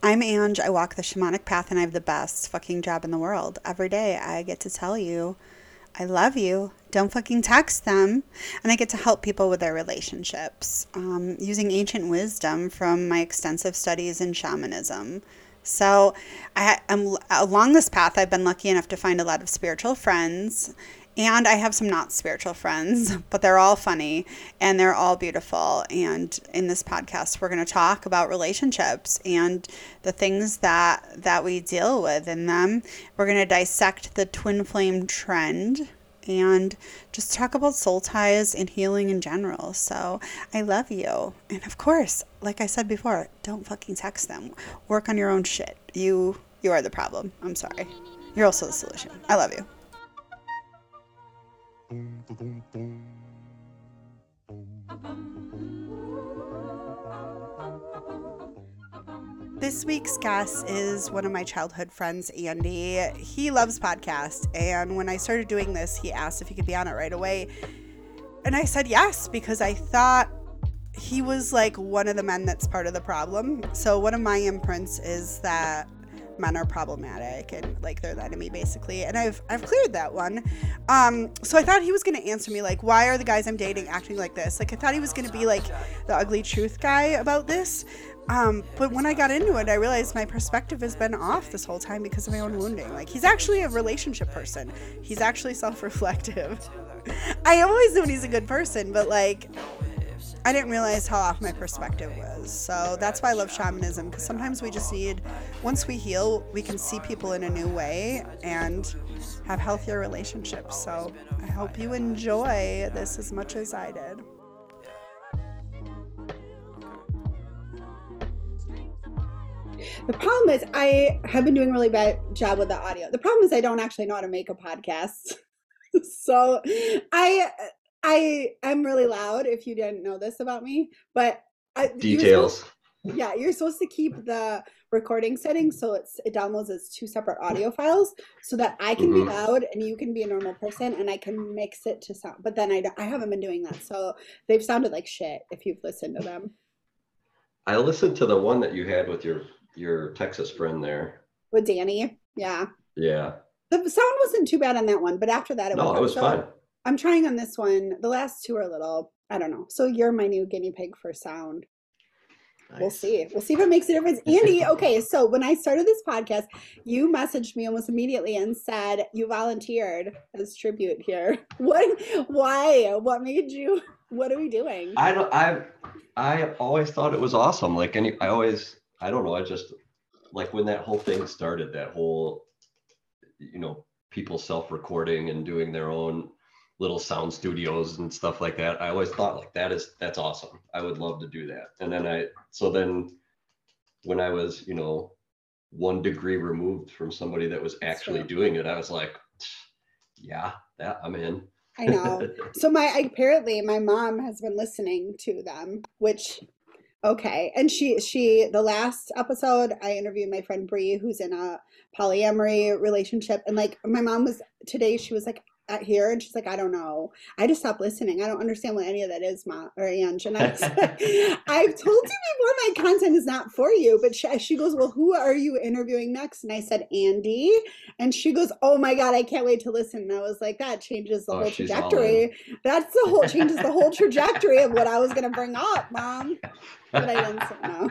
I'm Ange. I walk the shamanic path and I have the best fucking job in the world. Every day I get to tell you I love you. Don't fucking text them. And I get to help people with their relationships um, using ancient wisdom from my extensive studies in shamanism. So, I, am along this path. I've been lucky enough to find a lot of spiritual friends, and I have some not spiritual friends, but they're all funny and they're all beautiful. And in this podcast, we're going to talk about relationships and the things that that we deal with in them. We're going to dissect the twin flame trend and just talk about soul ties and healing in general. So I love you. And of course, like I said before, don't fucking text them. Work on your own shit. You you are the problem. I'm sorry. You're also the solution. I love you. This week's guest is one of my childhood friends, Andy. He loves podcasts, and when I started doing this, he asked if he could be on it right away. And I said yes because I thought he was like one of the men that's part of the problem. So one of my imprints is that men are problematic and like they're the enemy basically and i've i've cleared that one um so i thought he was to answer me like why are the guys i'm dating acting like this like i thought he was to be like the ugly truth guy about this um, but when I got into it, I realized my perspective has been off this whole time because of my own wounding. Like, he's actually a relationship person, he's actually self reflective. I always knew he's a good person, but like, I didn't realize how off my perspective was. So that's why I love shamanism because sometimes we just need, once we heal, we can see people in a new way and have healthier relationships. So I hope you enjoy this as much as I did. The problem is I have been doing a really bad job with the audio. The problem is I don't actually know how to make a podcast. so I I am really loud if you didn't know this about me, but I, details. You're yeah, you're supposed to keep the recording settings so it's it downloads as two separate audio files so that I can mm-hmm. be loud and you can be a normal person and I can mix it to sound. But then I I haven't been doing that, so they've sounded like shit if you've listened to them. I listened to the one that you had with your your Texas friend there. With Danny, yeah. Yeah. The sound wasn't too bad on that one, but after that, it no, was, it was so fine. I'm trying on this one. The last two are a little, I don't know. So you're my new guinea pig for sound. Nice. We'll see. We'll see if it makes a difference. Andy, okay, so when I started this podcast, you messaged me almost immediately and said you volunteered as tribute here. What why? What made you what are we doing? I don't I I always thought it was awesome. Like any I always I don't know, I just like when that whole thing started, that whole you know, people self-recording and doing their own little sound studios and stuff like that. I always thought like that is that's awesome. I would love to do that. And then I so then when I was, you know, one degree removed from somebody that was actually doing it, I was like, yeah, that I'm in. I know. so my apparently my mom has been listening to them, which okay. And she she the last episode I interviewed my friend Bree who's in a polyamory relationship and like my mom was today she was like here and she's like i don't know. I just stopped listening. I don't understand what any of that is ma or Ange. and I, i've told you before my content is not for you but she, she goes well who are you interviewing next? And i said andy. And she goes oh my god i can't wait to listen. And i was like that changes the oh, whole trajectory. that's the whole changes the whole trajectory of what i was going to bring up mom. But i didn't say no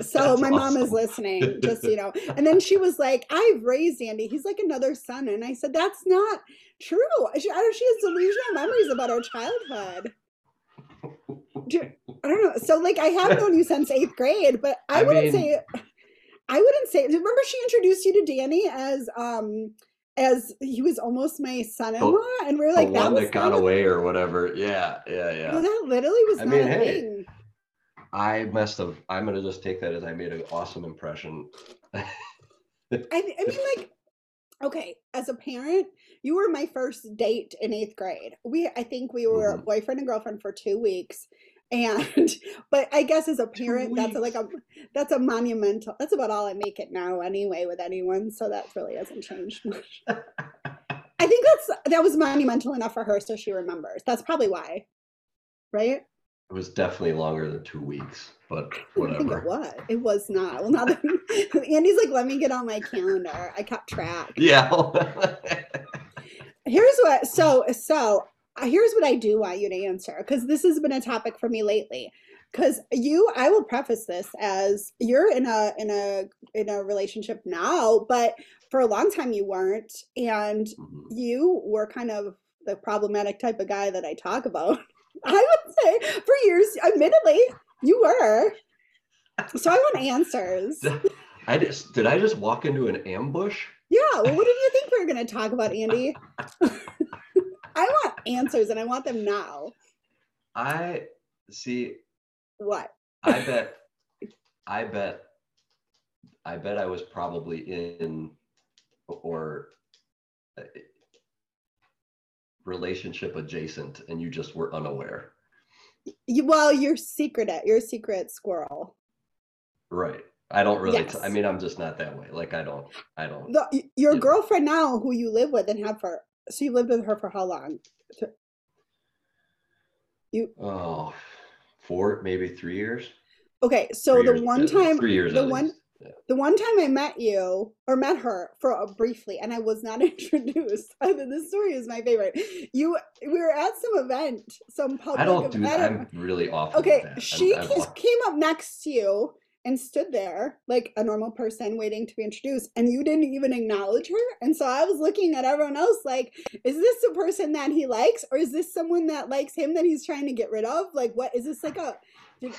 so my mom is listening, just you know. And then she was like, "I've raised Andy. He's like another son." And I said, "That's not true. She, I don't, know, she has delusional memories about our childhood." I don't know. So like, I have known you since eighth grade, but I, I wouldn't mean, say. I wouldn't say. Remember, she introduced you to Danny as um as he was almost my son-in-law, and we are like, the one that, that got away or whatever. Yeah, yeah, yeah. Well, that literally was I not mean, a hey, thing. I must have. I'm gonna just take that as I made an awesome impression. I, I mean, like, okay, as a parent, you were my first date in eighth grade. We, I think, we were mm-hmm. boyfriend and girlfriend for two weeks, and but I guess as a parent, that's a, like a that's a monumental. That's about all I make it now anyway with anyone. So that really hasn't changed much. I think that's that was monumental enough for her, so she remembers. That's probably why, right? It was definitely longer than two weeks, but I think whatever. it was. It was not. Well, now that Andy's like, let me get on my calendar. I kept track. Yeah. Here's what. So so uh, here's what I do want you to answer because this has been a topic for me lately. Because you, I will preface this as you're in a in a in a relationship now, but for a long time you weren't, and Mhm. you were kind of the problematic type of guy that I talk about. I would say for years, admittedly, you were. So I want answers. I just did I just walk into an ambush? Yeah, well, what did you think we were going to talk about, Andy? I want answers and I want them now. I see What? I bet I bet I bet I was probably in or relationship adjacent and you just were unaware. You, well, you're secret at you're a secret squirrel. Right. I don't really t- I mean I'm just not that way. Like I don't I don't The, your Yeah. girlfriend now, who you live with and have for, so you lived with her for how long? You oh four maybe 3 years. okay? So Three the years, one time, 3 years the one least. Yeah. the one time I met you or met her for a briefly, and I was not introduced. I mean, this story is my favorite. You, we were at some event, some public. I don't do that. I'm really awful Okay, with that. I'm- she just aw- came up next to you and stood there like a normal person waiting to be introduced, and you didn't even acknowledge her. And so I was looking at everyone else like, is this the person that he likes, or is this someone that likes him that he's trying to get rid of? Like, what is this like a?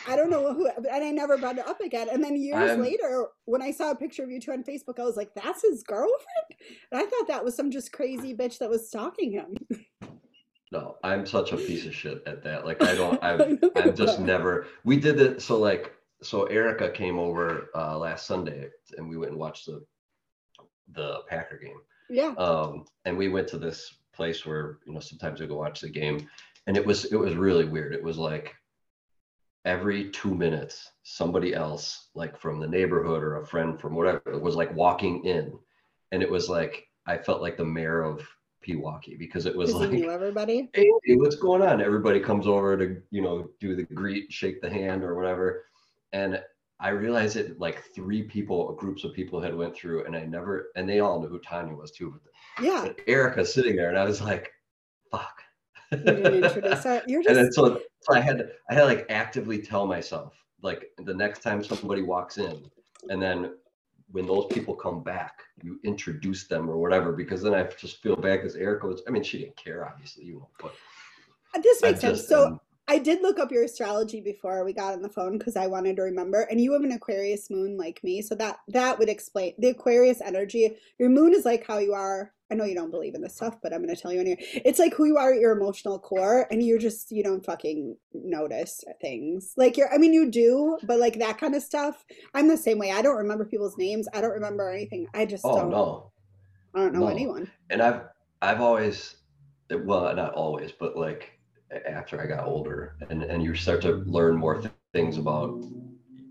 I don't know who, and I never brought it up again. And then years I'm- later, when I saw a picture of you two on Facebook, I was like, that's his girlfriend. And I thought that was some just crazy bitch that was stalking him. No, I'm such a piece of shit at that. Like I don't I've I know you I'm just never. We did it. So like, so Erica came over uh, last Sunday, and we went and watched the the Packer game. Yeah. Um, and we went to this place where you know sometimes we go watch the game, and it was it was really weird. It was like every two minutes, somebody else, like from the neighborhood or a friend from whatever, was like walking in, and it was like I felt like the mayor of Pewaukee because it was like knew everybody. hey, what's going on? Everybody comes over to, you know, do the greet, shake the hand or whatever. And I realized it like three people, groups of people had went through and I never, and they all knew who Tanya was too. Yeah. But Erica sitting there and I was like, fuck. You didn't introduce her. You're and just so, so I had to, I had to like actively tell myself, like the next time somebody walks in and then when those people come back, you introduce them or whatever, because then I just feel bad because Erica was, I mean, she didn't care, obviously, you know, but this I makes sense. So um, I did look up your astrology before we got on the phone because I wanted to remember. And you have an Aquarius moon like me, so that that would explain the Aquarius energy. Your moon is like how you are. I know you don't believe in this stuff, but I'm going to tell you anyway. It's like who you are at your emotional core, and you're just you don't fucking notice things. Like you're, I mean, you do, but like that kind of stuff. I'm the same way. I don't remember people's names. I don't remember anything. I just oh don't. no. I don't know no. anyone. and I've I've always well not always but like after I got older and and you start to learn more th- things about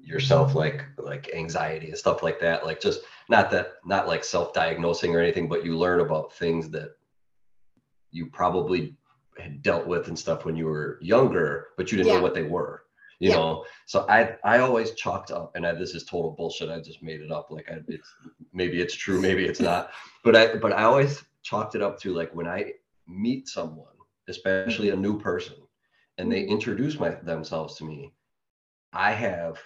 yourself like like anxiety and stuff like that like just not that not like self-diagnosing or anything but you learn about things that you probably had dealt with and stuff when you were younger but you didn't Yeah. know what they were you Yeah. know so i i always chalked up and I, this is total bullshit i just made it up like I, it's maybe it's true maybe it's not but i but i always chalked it up to like when i meet someone especially a new person and they Mhm. introduce my themselves to me i have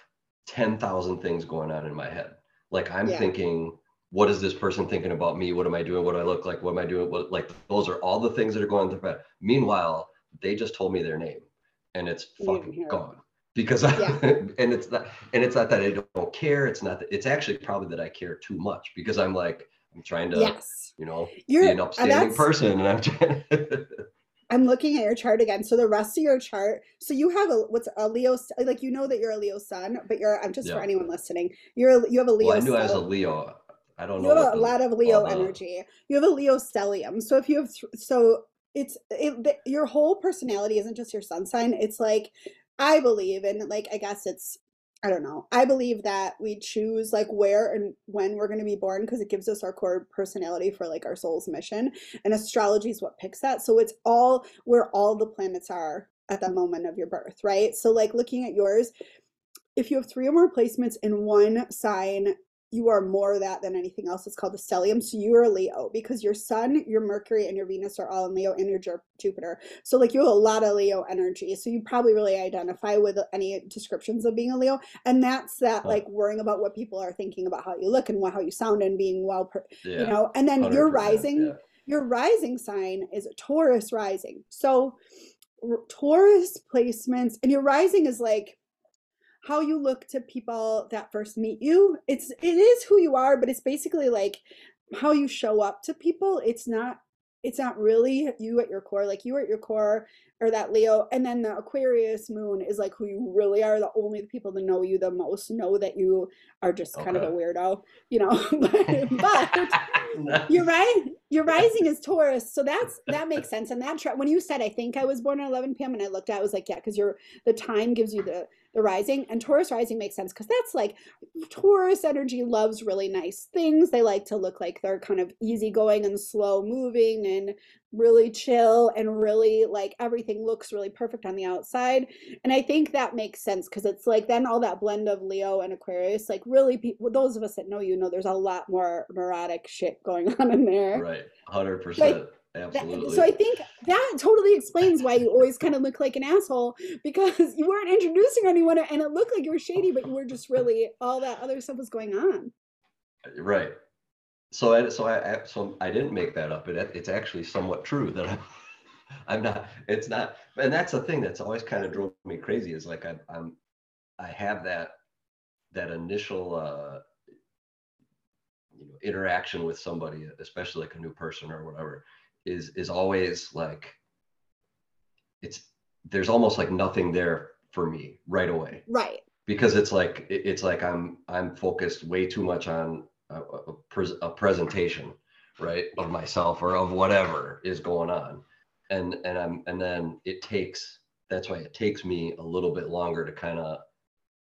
10,000 things going on in my head like i'm Yeah. thinking what is this person thinking about me what am i doing what do i look like what am i doing what like those are all the things that are going through my head meanwhile they just told me their name and it's fucking gone because I, Yeah. and it's not and it's not that I don't care. It's not that it's actually probably that I care too much because I'm like I'm trying to yes. you know You're be an upstanding person and I'm trying I'm looking at your chart again. So the rest of your chart, so you have a what's a Leo, like you know that you're a Leo sun, but you're I'm just for anyone listening. You're a, you have a Leo. well I knew I was a. Leo. I don't You know. have a the- lot of Leo energy. You have a Leo stellium. So if you have th- so it's it, the, your whole personality isn't just your sun sign. It's like I believe and like I guess it's I don't know. I believe that we choose like where and when we're going to be born because it gives us our core personality for like our soul's mission. And astrology is what picks that. So it's all where all the planets are at the moment of your birth, right? So, like looking at yours, if you have three or more placements in one sign, you are more that than anything else. It's called the stellium. So you are Leo because your Sun, your Mercury, and your Venus are all in Leo, and your Jupiter. So like you have a lot of Leo energy. So you probably really identify with any descriptions of being a Leo, and that's that like worrying about what people are thinking about how you look and how you sound and being well, per, yeah, you know. And then your rising, yeah. your rising sign is a Taurus rising. So Taurus placements, and your rising is like how you look to people that first meet you. It's it is who you are, but it's basically like how you show up to people. It's not it's not really you at your core. Like you are at your core or that Leo, and then the Aquarius moon is like who you really are. The only people that know you the most know that you are just okay. kind of a weirdo, you know. but, you're right. Your rising is Taurus, so that's that makes sense. And that when you said I think I was born at 11 p.m. and I looked at, it, I was like, yeah, because your the time gives you the the rising and Taurus rising makes sense because that's like Taurus energy loves really nice things. They like to look like they're kind of easygoing and slow moving and really chill and really like everything looks really perfect on the outside. And I think that makes sense because it's like then all that blend of Leo and Aquarius, like really people, those of us that know you know there's a lot more neurotic shit going on in there. Right. 100%. Like, Absolutely. That, so I think that totally explains why you always kind of look like an asshole because you weren't introducing anyone and it looked like you were shady, but you were just really all that other stuff was going on. Right. So I, so I, so I didn't make that up. It, it's actually somewhat true that I'm, I'm not, it's not, and that's the thing that's always kind of drove me crazy is like I'm, I'm I have that, that initial, uh, you know, interaction with somebody, especially like a new person or whatever is is always like it's there's almost like nothing there for me right away. Right. Because it's like it's like i'm i'm focused way too much on a, a, a presentation right of myself or of whatever is going on. And and i'm and then it takes that's why it takes me a little bit longer to kind of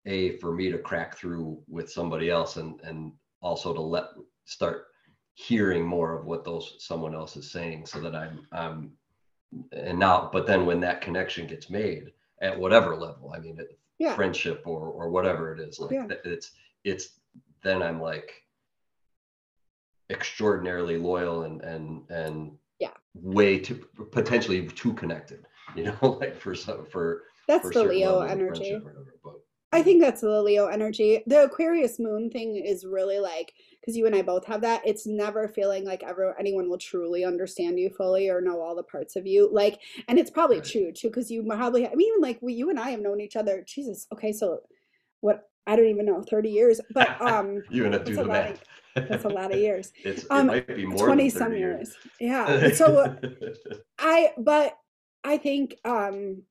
a for me to crack through with somebody else and and also to let start hearing more of what those someone else is saying so that i'm i'm and now but then when that connection gets made at whatever level i mean yeah. friendship or or whatever it is like yeah. it's it's then i'm like extraordinarily loyal and and and yeah way to potentially too connected you know like for some for that's for the leo energy but, I think that's the Leo energy. The Aquarius moon thing is really like because you and I both have that. It's never feeling like ever anyone will truly understand you fully or know all the parts of you. Like, and it's probably right. true too because you probably. I mean, even like we, you and I have known each other. Jesus. Okay, so what? I don't even know, thirty years. But um, you and I do the math. Of, that's a lot of years. It's um, it might be more twenty some years. years. Yeah. So I, but I think um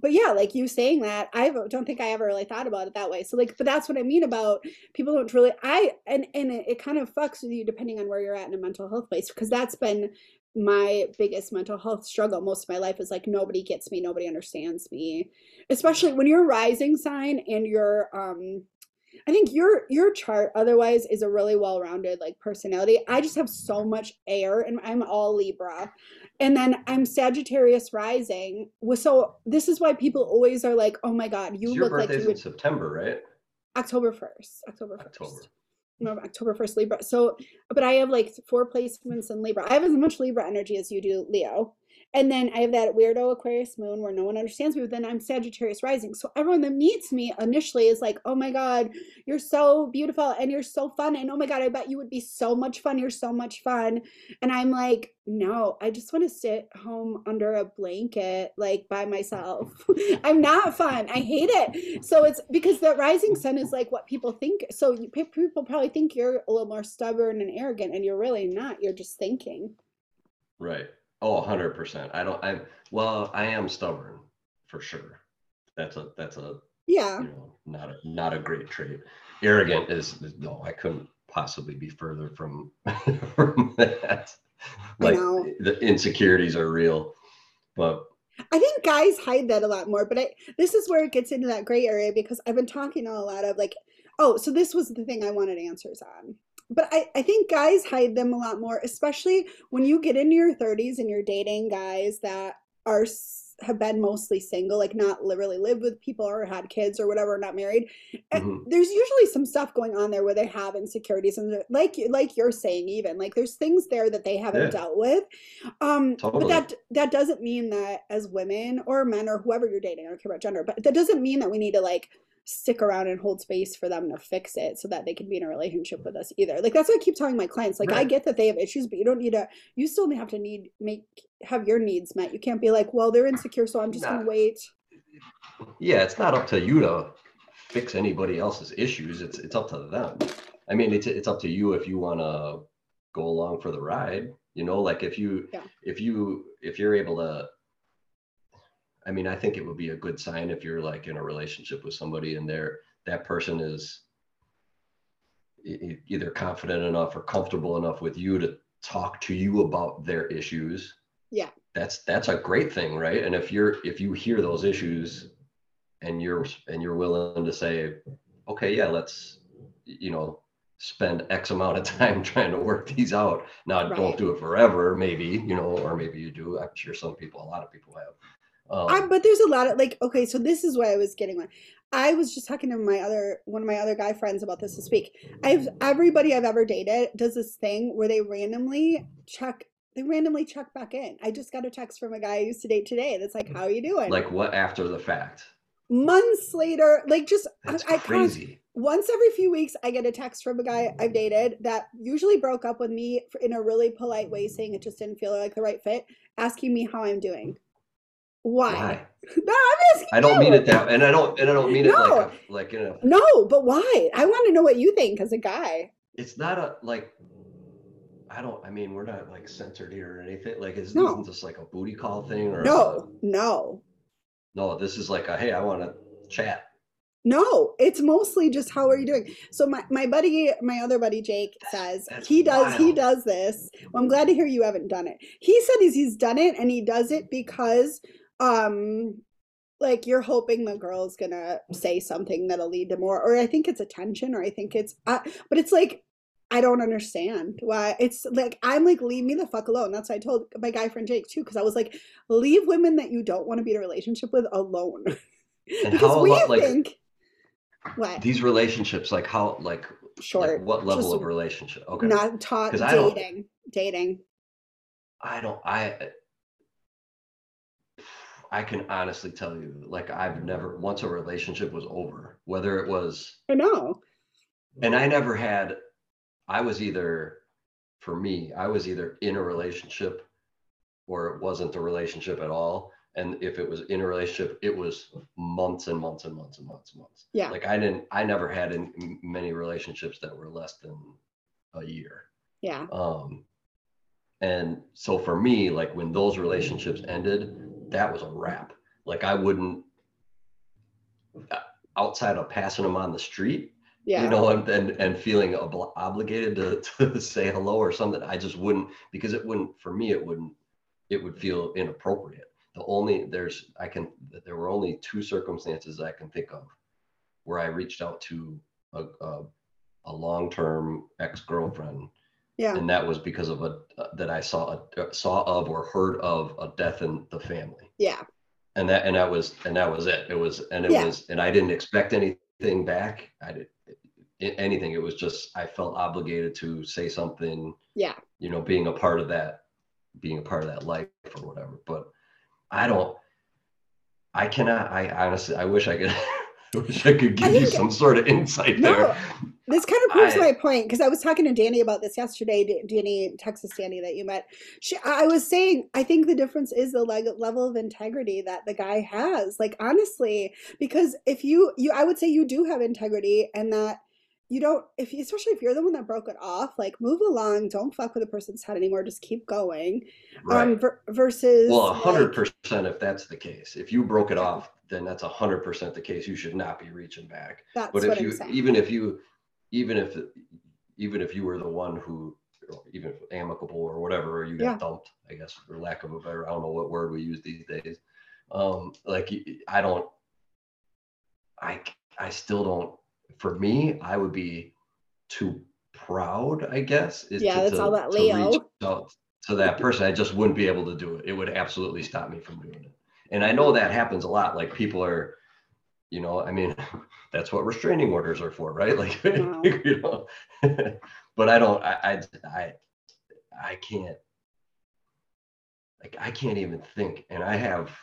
but yeah, like you saying that, I don't think I ever really thought about it that way. So like, but that's what I mean about people don't really. I and and it, it kind of fucks with you depending on where you're at in a mental health place because that's been my biggest mental health struggle most of my life is like nobody gets me nobody understands me especially when you're rising sign and you're um I think your your chart otherwise is a really well-rounded like personality. I just have so much air and I'm all Libra. And then I'm Sagittarius rising. So this is why people always are like, "Oh my god, you look like you would... in September, right? October 1st. October 1st. October. No, October 1st Libra. So, but I have like four placements in Libra. I have as much Libra energy as you do Leo. And then I have that weirdo Aquarius moon where no one understands me, but then I'm Sagittarius rising. So everyone that meets me initially is like, oh my God, you're so beautiful and you're so fun. And oh my God, I bet you would be so much fun. You're so much fun. And I'm like, no, I just want to sit home under a blanket, like by myself. I'm not fun. I hate it. So it's because the rising sun is like what people think. So people probably think you're a little more stubborn and arrogant, and you're really not. You're just thinking. Right. Oh, hundred percent. I don't. I'm well. I am stubborn for sure. That's a. That's a. Yeah. You know, not a not a great trait. Arrogant is no. I couldn't possibly be further from from that. Like the insecurities are real, but I think guys hide that a lot more. But I this is where it gets into that gray area because I've been talking a lot of like, oh, so this was the thing I wanted answers on but I, I think guys hide them a lot more, especially when you get into your 30s and you're dating guys that are have been mostly single, like not literally lived with people or had kids or whatever, not married, Mhm. there's usually some stuff going on there where they have insecurities and like like you're saying even like there's things there that they haven't Yeah. dealt with. Um but that that doesn't mean that as women or men or whoever you're dating, I don't care about gender, but that doesn't mean that we need to like stick around and hold space for them to fix it so that they can be in a relationship with us either. Like that's what I keep telling my clients. Like I get that they have issues, but you don't need to you still have to need make have your needs met. You can't be like, well, they're insecure, so I'm just Nah. gonna wait. yeah, it's not up to you to fix anybody else's issues. It's it's up to them. I mean, it's it's up to you if you want to go along for the ride. You know, like if you Yeah. if you if you're able to. I mean, I think it would be a good sign if you're like in a relationship with somebody and they're that person is either confident enough or comfortable enough with you to talk to you about their issues Yeah. that's that's a great thing right and if you're if you hear those issues and you're and you're willing to say okay yeah let's you know spend x amount of time trying to work these out now Right. don't do it forever maybe you know or maybe you do i'm sure some people a lot of people have um, I, but there's a lot of like okay so this is what i was getting on i was just talking to my other one of my other guy friends about this this week. I've everybody i've ever dated does this thing where they randomly check they randomly check back in. I just got a text from a guy i used to date today that's like how are you doing? Like what after the fact? Months later like just I, that's I const- crazy. once every few weeks i get a text from a guy i've dated that usually broke up with me in a really polite way saying it just didn't feel like the right fit asking me how i'm doing why, why no i'm asking i don't mean it that and i don't and i don't mean it like a, like in a No, but why? I want to know what you think as a guy. it's not a like I don't I mean we're not like censored here or anything like it's No. isn't this like a booty call thing or a- No, no, no this is like a hey I want to chat no. It's mostly just how are you doing? So my, my buddy, my other buddy Jake says that's he does he does this. Well, I'm glad to hear you haven't done it. He said he's he's done it and he does it because um like you're hoping the girl's gonna say something that'll lead to more or i think it's attention or i think it's uh, but it's like i don't understand why it's like i'm like leave me the fuck alone. That's what i told my guy friend jake too because i was like leave women that you don't want to be in a relationship with alone. And because how we about, like, think what? these relationships like how like short like what level just of relationship? Okay. not talk 'Cause I don't- dating dating. I don't I I can honestly tell you like I've never once a relationship was over whether it was i know. And I never had I was either for me I was either in a relationship or it wasn't a relationship at all. And if it was in a relationship it was months and months and months and months and months. Yeah. like I didn't I never had in many relationships that were less than a year. Yeah. Um and so for me like when those relationships ended that was a wrap like I wouldn't uh, outside of passing them on the street yeah you know, and and, and feeling obli- obligated to, to say hello or something. I just wouldn't because it wouldn't for me. It wouldn't. It would feel inappropriate. The only there's I can there were only two circumstances I can think of where I reached out to a a, a long term ex girlfriend, yeah. And that was because of a uh, that I saw a, uh, saw of or heard of a death in the family. Yeah. And that and that was and that was it. It was and it Yeah. was and i didn't expect anything back. I did anything. It was just i felt obligated to say something yeah. you know being a part of that being a part of that life or whatever. But i don't i cannot i honestly i wish i could I wish I could give you think- some sort of insight No, there. this kind of proves I- my point because I was talking to Danny about this yesterday. Danny, Texas Danny, that you met. She, I was saying, I think the difference is the leg- level of integrity that the guy has. Like honestly, because if you, you, I would say you do have integrity, and that you don't. If you, especially if you're the one that broke it off, like move along. Don't fuck with the person's head anymore. Just keep going. Right. Um, ver- versus well, a hundred like- percent if that's the case. If you broke it off, then that's a hundred percent the case. You should not be reaching back. That's but what if I'm you saying. even if you even if even if you were the one who even if amicable or whatever or you got Yeah. dumped i guess for lack of a better i don't know what word we use these days um like i don't i i still don't for me i would be too proud i guess is Yeah, to, that's to- all that to Leo. out to that person i just wouldn't be able to do it it would absolutely stop me from doing it and I know that happens a lot. Like people are, you know, I mean, that's what restraining orders are for, right? Like, Wow. you know, but I don't, I, I, I, I can't, like, I can't even think. And I have,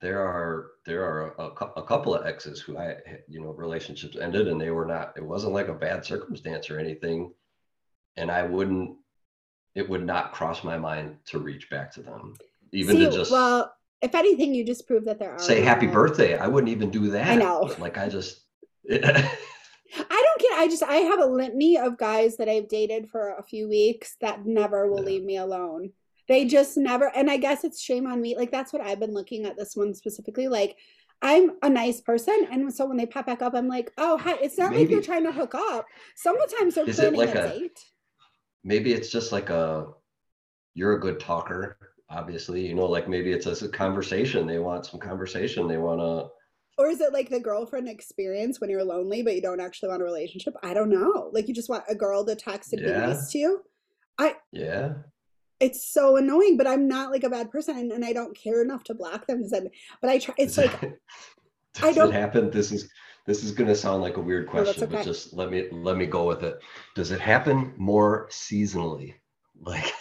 there are, there are a, a couple of exes who I, you know, relationships ended and they were not, it wasn't like a bad circumstance or anything. And I wouldn't, it would not cross my mind to reach back to them, even See, to just well, if anything, you just prove that there are say happy birthday. I wouldn't even do that. I know. Like I just I don't get. I just I have a litany of guys that I've dated for a few weeks that never will Yeah. leave me alone. They just never. And I guess it's shame on me. Like that's what I've been looking at this one specifically. Like I'm a nice person, and so when they pop back up, I'm like, oh hi. It's not like Maybe- they're trying to hook up. Sometimes they're Is planning like a a- date. maybe it's just like a you're a good talker, obviously. You know, like maybe it's just a conversation. They want some conversation. They want to Or is it like the girlfriend experience when you're lonely but you don't actually want a relationship? I don't know. Like you just want a girl to text and Yeah. be nice to you. I yeah. It's so annoying, but I'm not like a bad person and, and I don't care enough to block them because I'm but I try it's Does like it- I does don't- it happen? This is this is gonna sound like a weird question, but just let me let me go with it. Does it happen more seasonally? Like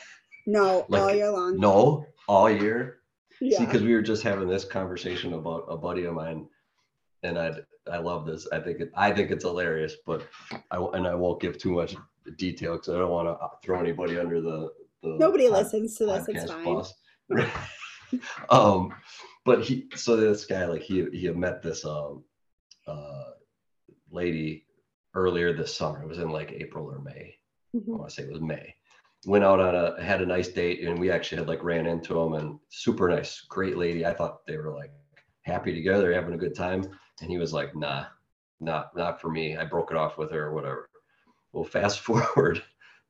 no Like, all year long. no, all year? See, because we were just having this conversation about a buddy of mine, and I I love this. I think it, I think it's hilarious, but I and I won't give too much detail because I don't want to uh, throw anybody under the. The Nobody pod- listens to this, it's fine. um, but he so this guy like he he had met this um uh lady earlier this summer. It was in like April or May. I Mhm. want to say it was May. Went out on a had a nice date, and we actually had like ran into him and super nice, great lady. I thought they were like happy together, having a good time, and he was like, "Nah, not not for me." I broke it off with her or whatever. Well, fast forward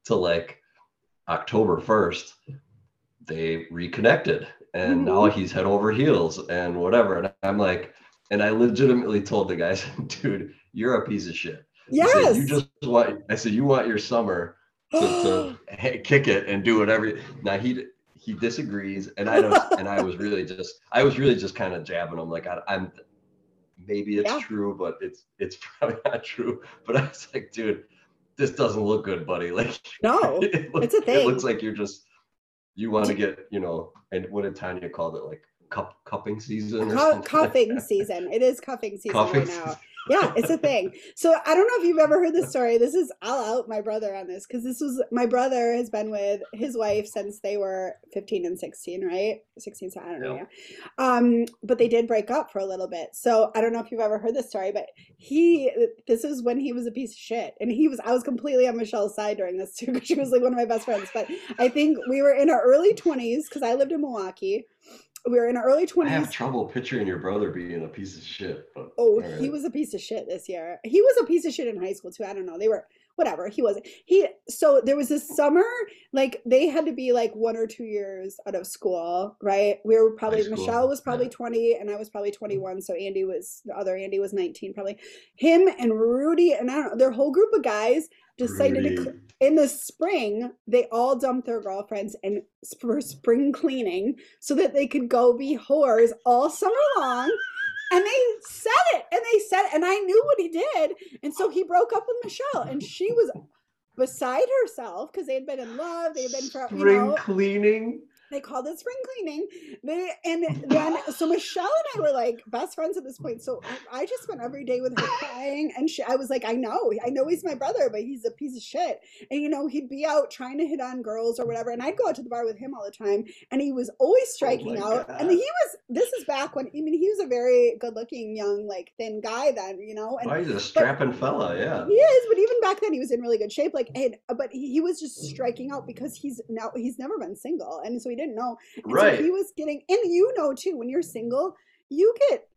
to like October first, they reconnected, and now mm-hmm. he's head over heels and whatever. And I'm like, and I legitimately told the guys, "Dude, you're a piece of shit." I said, Yes. you just want. I said you want your summer to, to kick it and do whatever. Now he he disagrees, and I don't. and I was really just I was really just kind of jabbing him like I, I'm. Maybe it's Yeah. true, but it's it's probably not true. But I was like, dude, this doesn't look good, buddy. Like No, it looks, it's a thing. It looks like you're just you want to get you know. And what did Tanya called it? Like cup cupping season or Cu- something? cuffing season. It is cuffing season Cuffing right now. season. Yeah, it's a thing. So I don't know if you've ever heard this story. This is I'll out my brother on this because this was my brother has been with his wife since they were 15 and 16, right? 16, so I don't know. Yeah. Yeah. Um, but they did break up for a little bit. So I don't know if you've ever heard this story, but he this is when he was a piece of shit. And he was I was completely on Michelle's side during this too, because she was like one of my best friends. But I think we were in our early 20s because I lived in Milwaukee. We were in our early 20s. I have trouble picturing your brother being a piece of shit. But Oh, all he was a piece of shit this year. He was a piece of shit in high school too. I don't know. They were whatever. He wasn't. He so there was this summer, like they had to be like one or two years out of school, right? We were probably Michelle was probably yeah. 20 and I was probably mm-hmm. 21. So Andy was the other Andy was 19, probably. Him and Rudy and I don't know, their whole group of guys decided to Rudy. in the spring, they all dumped their girlfriends and for spring cleaning so that they could go be whores all summer long. And they said it, and they said, and I knew what he did, and so he broke up with Michelle, and she was beside herself because they had been in love. They had been for you spring know cleaning. They called it spring cleaning. They and then so Michelle and I were like best friends at this point. So I, just spent every day with her crying, and she, I was like, I know, I know he's my brother, but he's a piece of shit. And you know, he'd be out trying to hit on girls or whatever, and I'd go out to the bar with him all the time, and he was always oh striking Oh out. And he was. This is back when I mean he was a very good-looking young, like thin guy then, you know. And Why he's a strapping fella, yeah. he is, but even back then he was in really good shape. Like, and but he, he was just striking out because he's now he's never been single, and so he didn't know. And Right. So he was getting, and you know too, when you're single, you get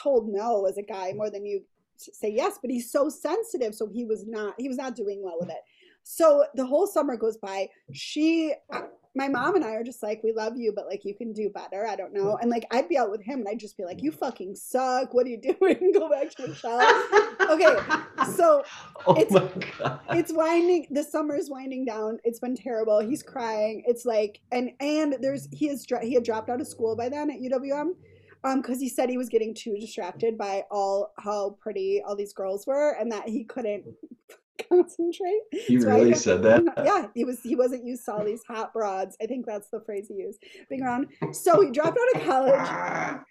told no as a guy more than you say yes. But he's so sensitive, so he was not he was not doing well with it. So the whole summer goes by. She, uh, my mom and I are just like, we love you, but like you can do better. I don't know. And like I'd be out with him and I'd just be like, you fucking suck. What are you doing? Go back to Michelle. Okay, so oh it's- it's winding the summer's winding down it's been terrible he's crying it's like and and there's he is he had dropped out of school by then at uwm um because he said he was getting too distracted by all how pretty all these girls were and that he couldn't concentrate you so really said that? yeah he was he wasn't used to all these hot broads i think that's the phrase he used being around so he dropped out of college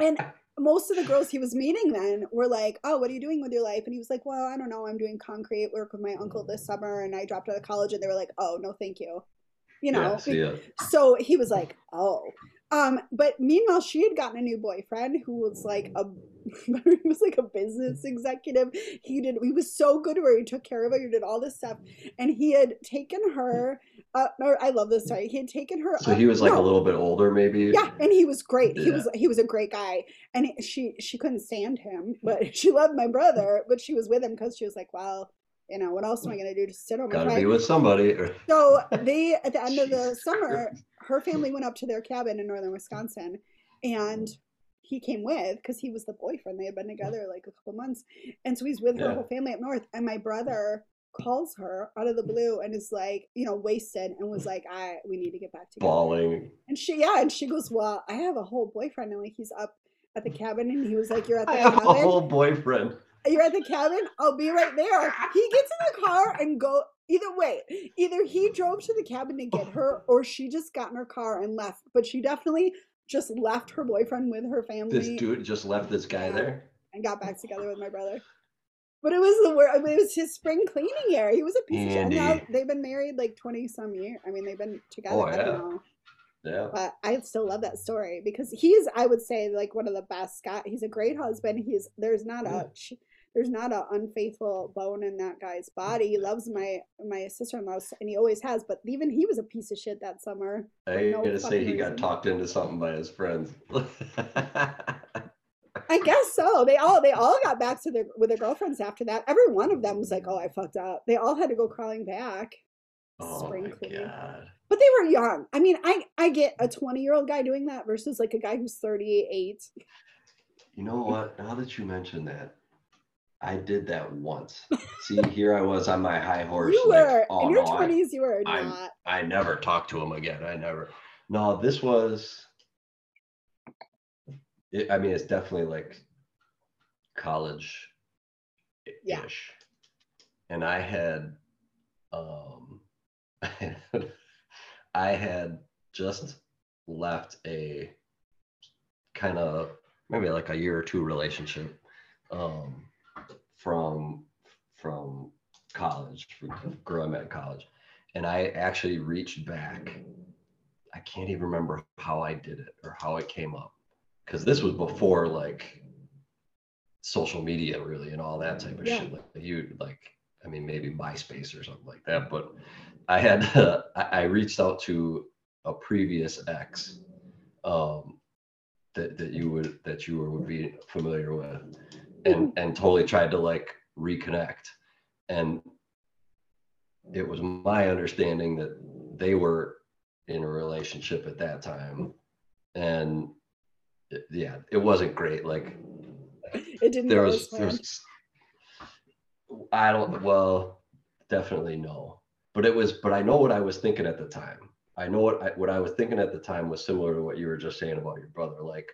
and most of the girls he was meeting then were like, "Oh, what are you doing with your life?" And he was like, "Well, I don't know. I'm doing concrete work with my uncle this summer, and I dropped out of college." And they were like, "Oh, no, thank you." You know. yeah. So he was like, "Oh." Um, but meanwhile, she had gotten a new boyfriend who was like a he was like a business executive. He did he was so good where he took care of her, he did all this stuff, and he had taken her. Uh, no, I love this story. He had taken her. So up- he was like no, a little bit older, maybe. yeah, and he was great. He was he was a great guy, and he- she she couldn't stand him, but she loved my brother. But she was with him because she was like, well, you know, what else am I gonna do to sit on my Gotta be with somebody. or- So they at the end of the summer, her family went up to their cabin in northern Wisconsin, and he came with because he was the boyfriend. They had been together like a couple months, and so he's with her whole family up north. And my brother calls her out of the blue and is like, you know, wasted, and was like, "I we need to get back together." Bawling. And she, yeah, and she goes, "Well, I have a whole boyfriend, and like he's up at the cabin." And he was like, "You're at the I have a whole boyfriend. You're at the cabin. I'll be right there." He gets in the car and go. Either way, either he drove to the cabin to get her, or she just got in her car and left. But she definitely just left her boyfriend with her family This dude just left this guy there. and got back together with my brother. But it was the word. I mean, it was his spring cleaning year. He was a piece of shit. They've been married like twenty some years. I mean, they've been together. Oh, yeah. Yeah. but I still love that story because he's I would say like one of the best guy. He's a great husband. He's there's not a there's not a unfaithful bone in that guy's mm. body. He loves my my sister in law and he always has. But even he was a piece of shit that summer. I no gotta say he got talked into something by his friends. I guess so. They all they all got back to their with their girlfriends after that. Every one of them was like, "Oh, I fucked up." They all had to go crawling back. oh Spring cleaning. god. But they were young. I mean, I I get a 20 year old guy doing that versus like a guy who's 38. You know what? Now that you mention that, I did that once. See, here I was on my high horse. You like, were oh in your no, 20s. You were I'm- not. I never talked to him again. I never. No, this was. It, I mean, it's definitely like college ish. Yeah. And I had, um, I had just left a kind of maybe like a year or two relationship, um, from from college, from girl I met in college and I actually reached back. I can't even remember how I did it or how it came up because this was before like social media really and all that type of Yeah. shit. Like you like, I mean, maybe MySpace or something like that. But I had I, I reached out to a previous ex um, that that you would that you would be familiar with, and mm-hmm. and totally tried to like reconnect, and it was my understanding that they were in a relationship at that time. And it- yeah it wasn't great like It didn't there was there was i don't well definitely no. But it was but i know what i was thinking at the time. I know what I, what i was thinking at the time was similar to what you were just saying about your brother. Like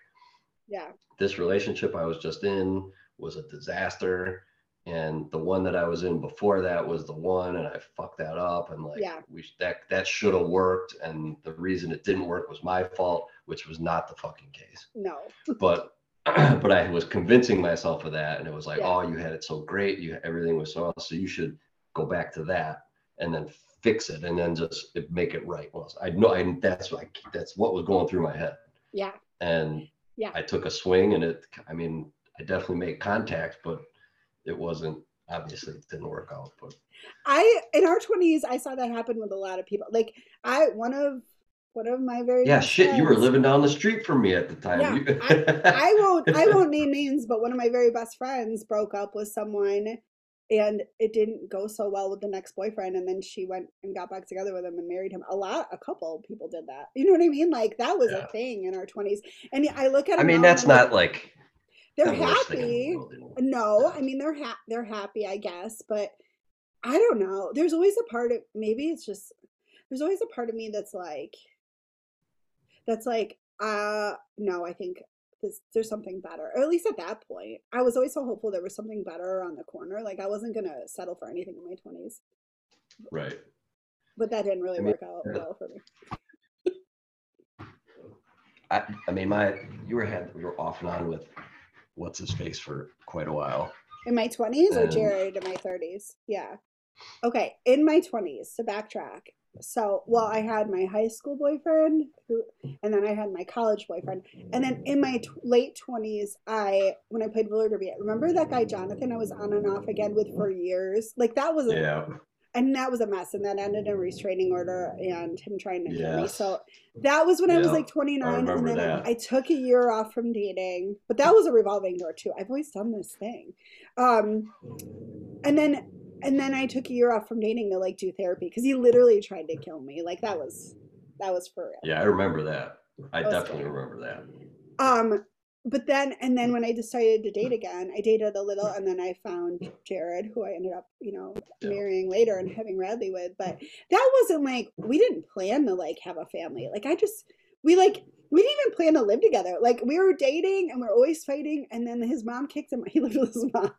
Yeah. this relationship I was just in was a disaster. And the one that I was in before that was the one, and I fucked that up. And like, Yeah. we that that should have worked. And the reason it didn't work was my fault, which was not the fucking case. No. But but I was convincing myself of that, and it was like, Yeah. oh, you had it so great, you everything was so awesome, so you should go back to that and then fix it, and then just make it right. Well, I know, I that's what I, that's what was going through my head Yeah. and Yeah. I took a swing and it I mean I definitely made contact but it wasn't obviously it didn't work out but. I in our twenties I saw that happen with a lot of people. Like I one of one of my very yeah shit you were living down the street from me at the time. Yeah, You- I won't I won't name names, but one of my very best friends broke up with someone and it didn't go so well with the next boyfriend and then she went and got back together with him and married him. A lot a couple people did that. You know what i mean? Like that was Yeah. a thing in our 20s and i look at I mean, that's not like they're the worst the happy. no i mean they're ha- they're happy i guess but i don't know. There's always a part of maybe it's just there's always a part of me that's like that's like uh no i think there's, there's something better or at least at that point. I was always so hopeful there was something better around the corner like i wasn't gonna settle for anything in my 20s Right. but that didn't really I mean, work out yeah. well for me. I, I mean, my you were had you were off and on with what's his face for quite a while. in my 20s or jared in my 30s yeah. Okay in my 20s to backtrack. So well i had my high school boyfriend who and then i had my college boyfriend. And then in my t- late 20s i when i played roller derby remember that guy jonathan i was on and off again with for years? Like that was Yeah. And that was a mess and that ended in a restraining order and him trying to kill me so that was when i was like 29 and then. I, I took a year off from dating but that was a revolving door too i've always done this thing um and then and then i took a year off from dating to like do therapy because he literally tried to kill me like that was that was for real Yeah, I remember that. I That definitely scary. remember that. um but then and then mm. when i decided to date again i dated a little and then i found jared who i ended up you know marrying later and having radley with. But that wasn't like we didn't plan to like have a family. Like i just we like we didn't even plan to live together. Like we were dating and we are always fighting and then his mom kicked him he lived with his mom.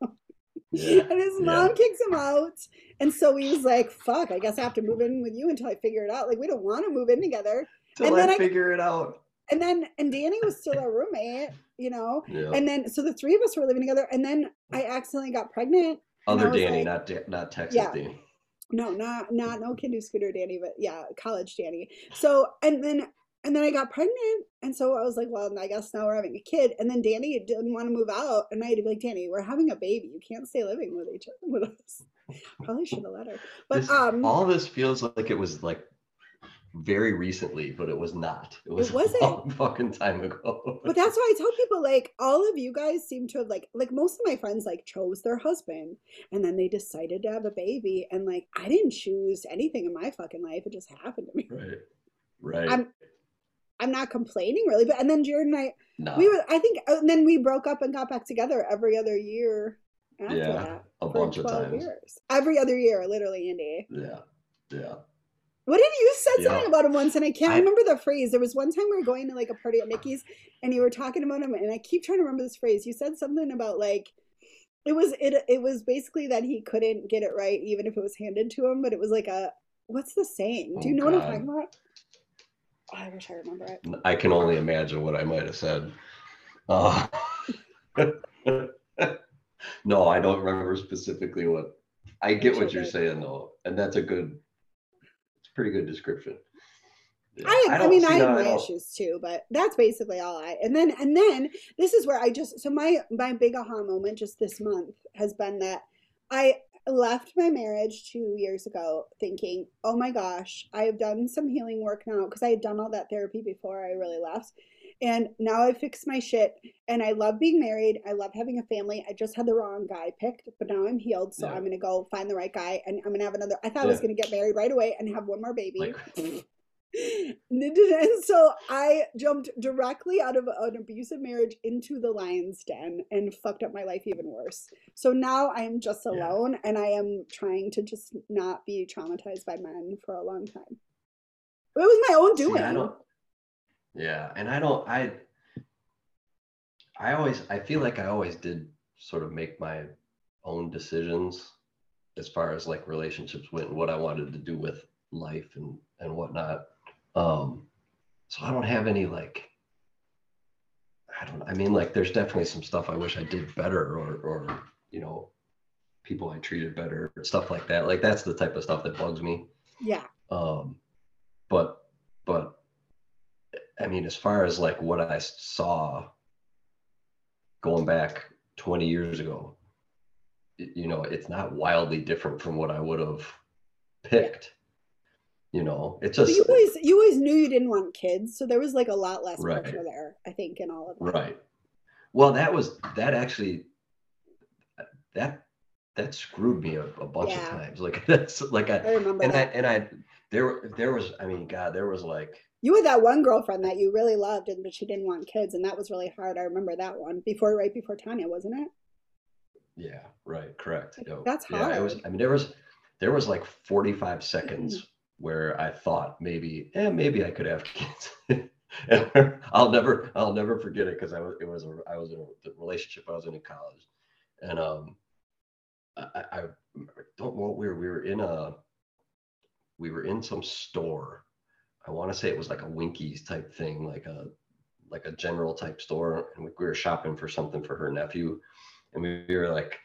Yeah. and his yeah. mom kicks him out. And so he was like fuck i guess i have to move in with you until i figure it out. Like we don't want to move in together. Till and I then I- figure it out. And then and danny was still our roommate you know Yeah. and then, so the three of us were living together, and then I accidentally got pregnant. Other Danny, like- not Da- not Texas Yeah. Danny. No, not not no kid scooter Danny, but yeah, college Danny. So and then and then I got pregnant, and so I was like, well, I guess now we're having a kid. And then Danny didn't want to move out, and I had to be like, Danny, we're having a baby. You can't stay living with each other with us. Probably should have let her, but This- um, all this feels like it was like very recently, but it was not. It was it wasn't. a long fucking time ago. but that's why I tell people like all of you guys seem to have like like most of my friends like chose their husband and then they decided to have a baby and like I didn't choose anything in my fucking life it just happened to me. right. Right. I'm I'm not complaining really, but and then Jared and I no. we were I think uh, and then we broke up and got back together every other year after Yeah, that a bunch of times. years. Every other year, literally, Andy. Yeah. Yeah. What did you said Yeah. something about him once, and I can't I- remember the phrase. There was one time we were going to like a party at Mickey's, and you were talking about him, and I keep trying to remember this phrase. You said something about like it was it it was basically that he couldn't get it right, even if it was handed to him. But it was like a what's the saying? Do you Oh, know what I'm talking about? Oh, I wish I remember it. I can only imagine what I might have said. Uh, no, I don't remember specifically what. I get what you're saying though, and that's a good. Pretty good description. Yeah, I, I, don't mean, I have my issues too, but that's basically all I. And then, and then this is where I just so my my big aha moment just this month has been that I left my marriage two years ago thinking, oh my gosh, I have done some healing work now because I had done all that therapy before I really left. And now I fixed my shit and I love being married. I love having a family. I just had the wrong guy picked, but now I'm healed. So Yeah. I'm going to go find the right guy and I'm going to have another. I thought I was going to get married right away and have one more baby. Like, and so I jumped directly out of an abusive marriage into the lion's den and fucked up my life even worse. So now I am just Yeah. alone and I am trying to just not be traumatized by men for a long time. It was my own See, doing. I don't. Yeah, and I don't. I. I always. I feel like I always did sort of make my own decisions as far as like relationships went and what I wanted to do with life and and whatnot. Um, so I don't have any like. I don't. I mean, like, there's definitely some stuff I wish I did better, or or you know, people I treated better, stuff like that. Like that's the type of stuff that bugs me yeah. um but but i mean as far as like what i saw going back 20 years ago you know it's not wildly different from what i would have picked you know it's just you always you always knew you didn't want kids, so there was like a lot less Right. pressure there, I think, in all of that. right well that was that actually that that screwed me a, a bunch of times. Like that's like I I remember and I that. and I there there was I mean God there was like You had that one girlfriend that you really loved, and but she didn't want kids, and that was really hard. I remember that one before, right before Tanya, wasn't it? yeah right correct Like, Yo, that's yeah it was. I mean there was there was like 45 seconds where I thought maybe eh, maybe I could have kids. And I'll never I'll never forget it because I was it was a, I was in a the relationship I was in in college and um I, I I don't know what we were we were in a we were in some store I want to say it was like a Winkies type thing, like a like a general type store, and we, we were shopping for something for her nephew, and we, we were like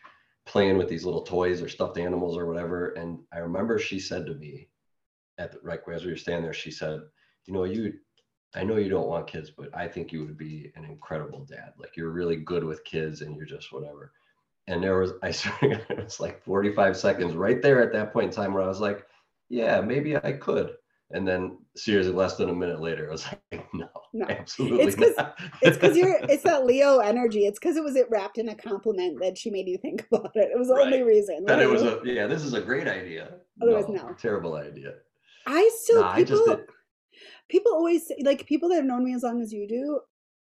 playing with these little toys or stuffed animals or whatever. And I remember she said to me, at the right as we were standing there, she said, "You know, you, I know you don't want kids, but I think you would be an incredible dad. Like you're really good with kids, and you're just whatever." And there was, I swear, it was like 45 seconds right there at that point in time where I was like, "Yeah, maybe I could." And then seriously, less than a minute later, I was like, no, No. absolutely It's not. It's because you're. It's that Leo energy. It's because it was it wrapped in a compliment that she made you think about it. It was the only Right. reason. that it was a, yeah, this is a great idea. Otherwise, no. Terrible idea. I still No, I just people. did, people always say, like people that have known me as long as you do,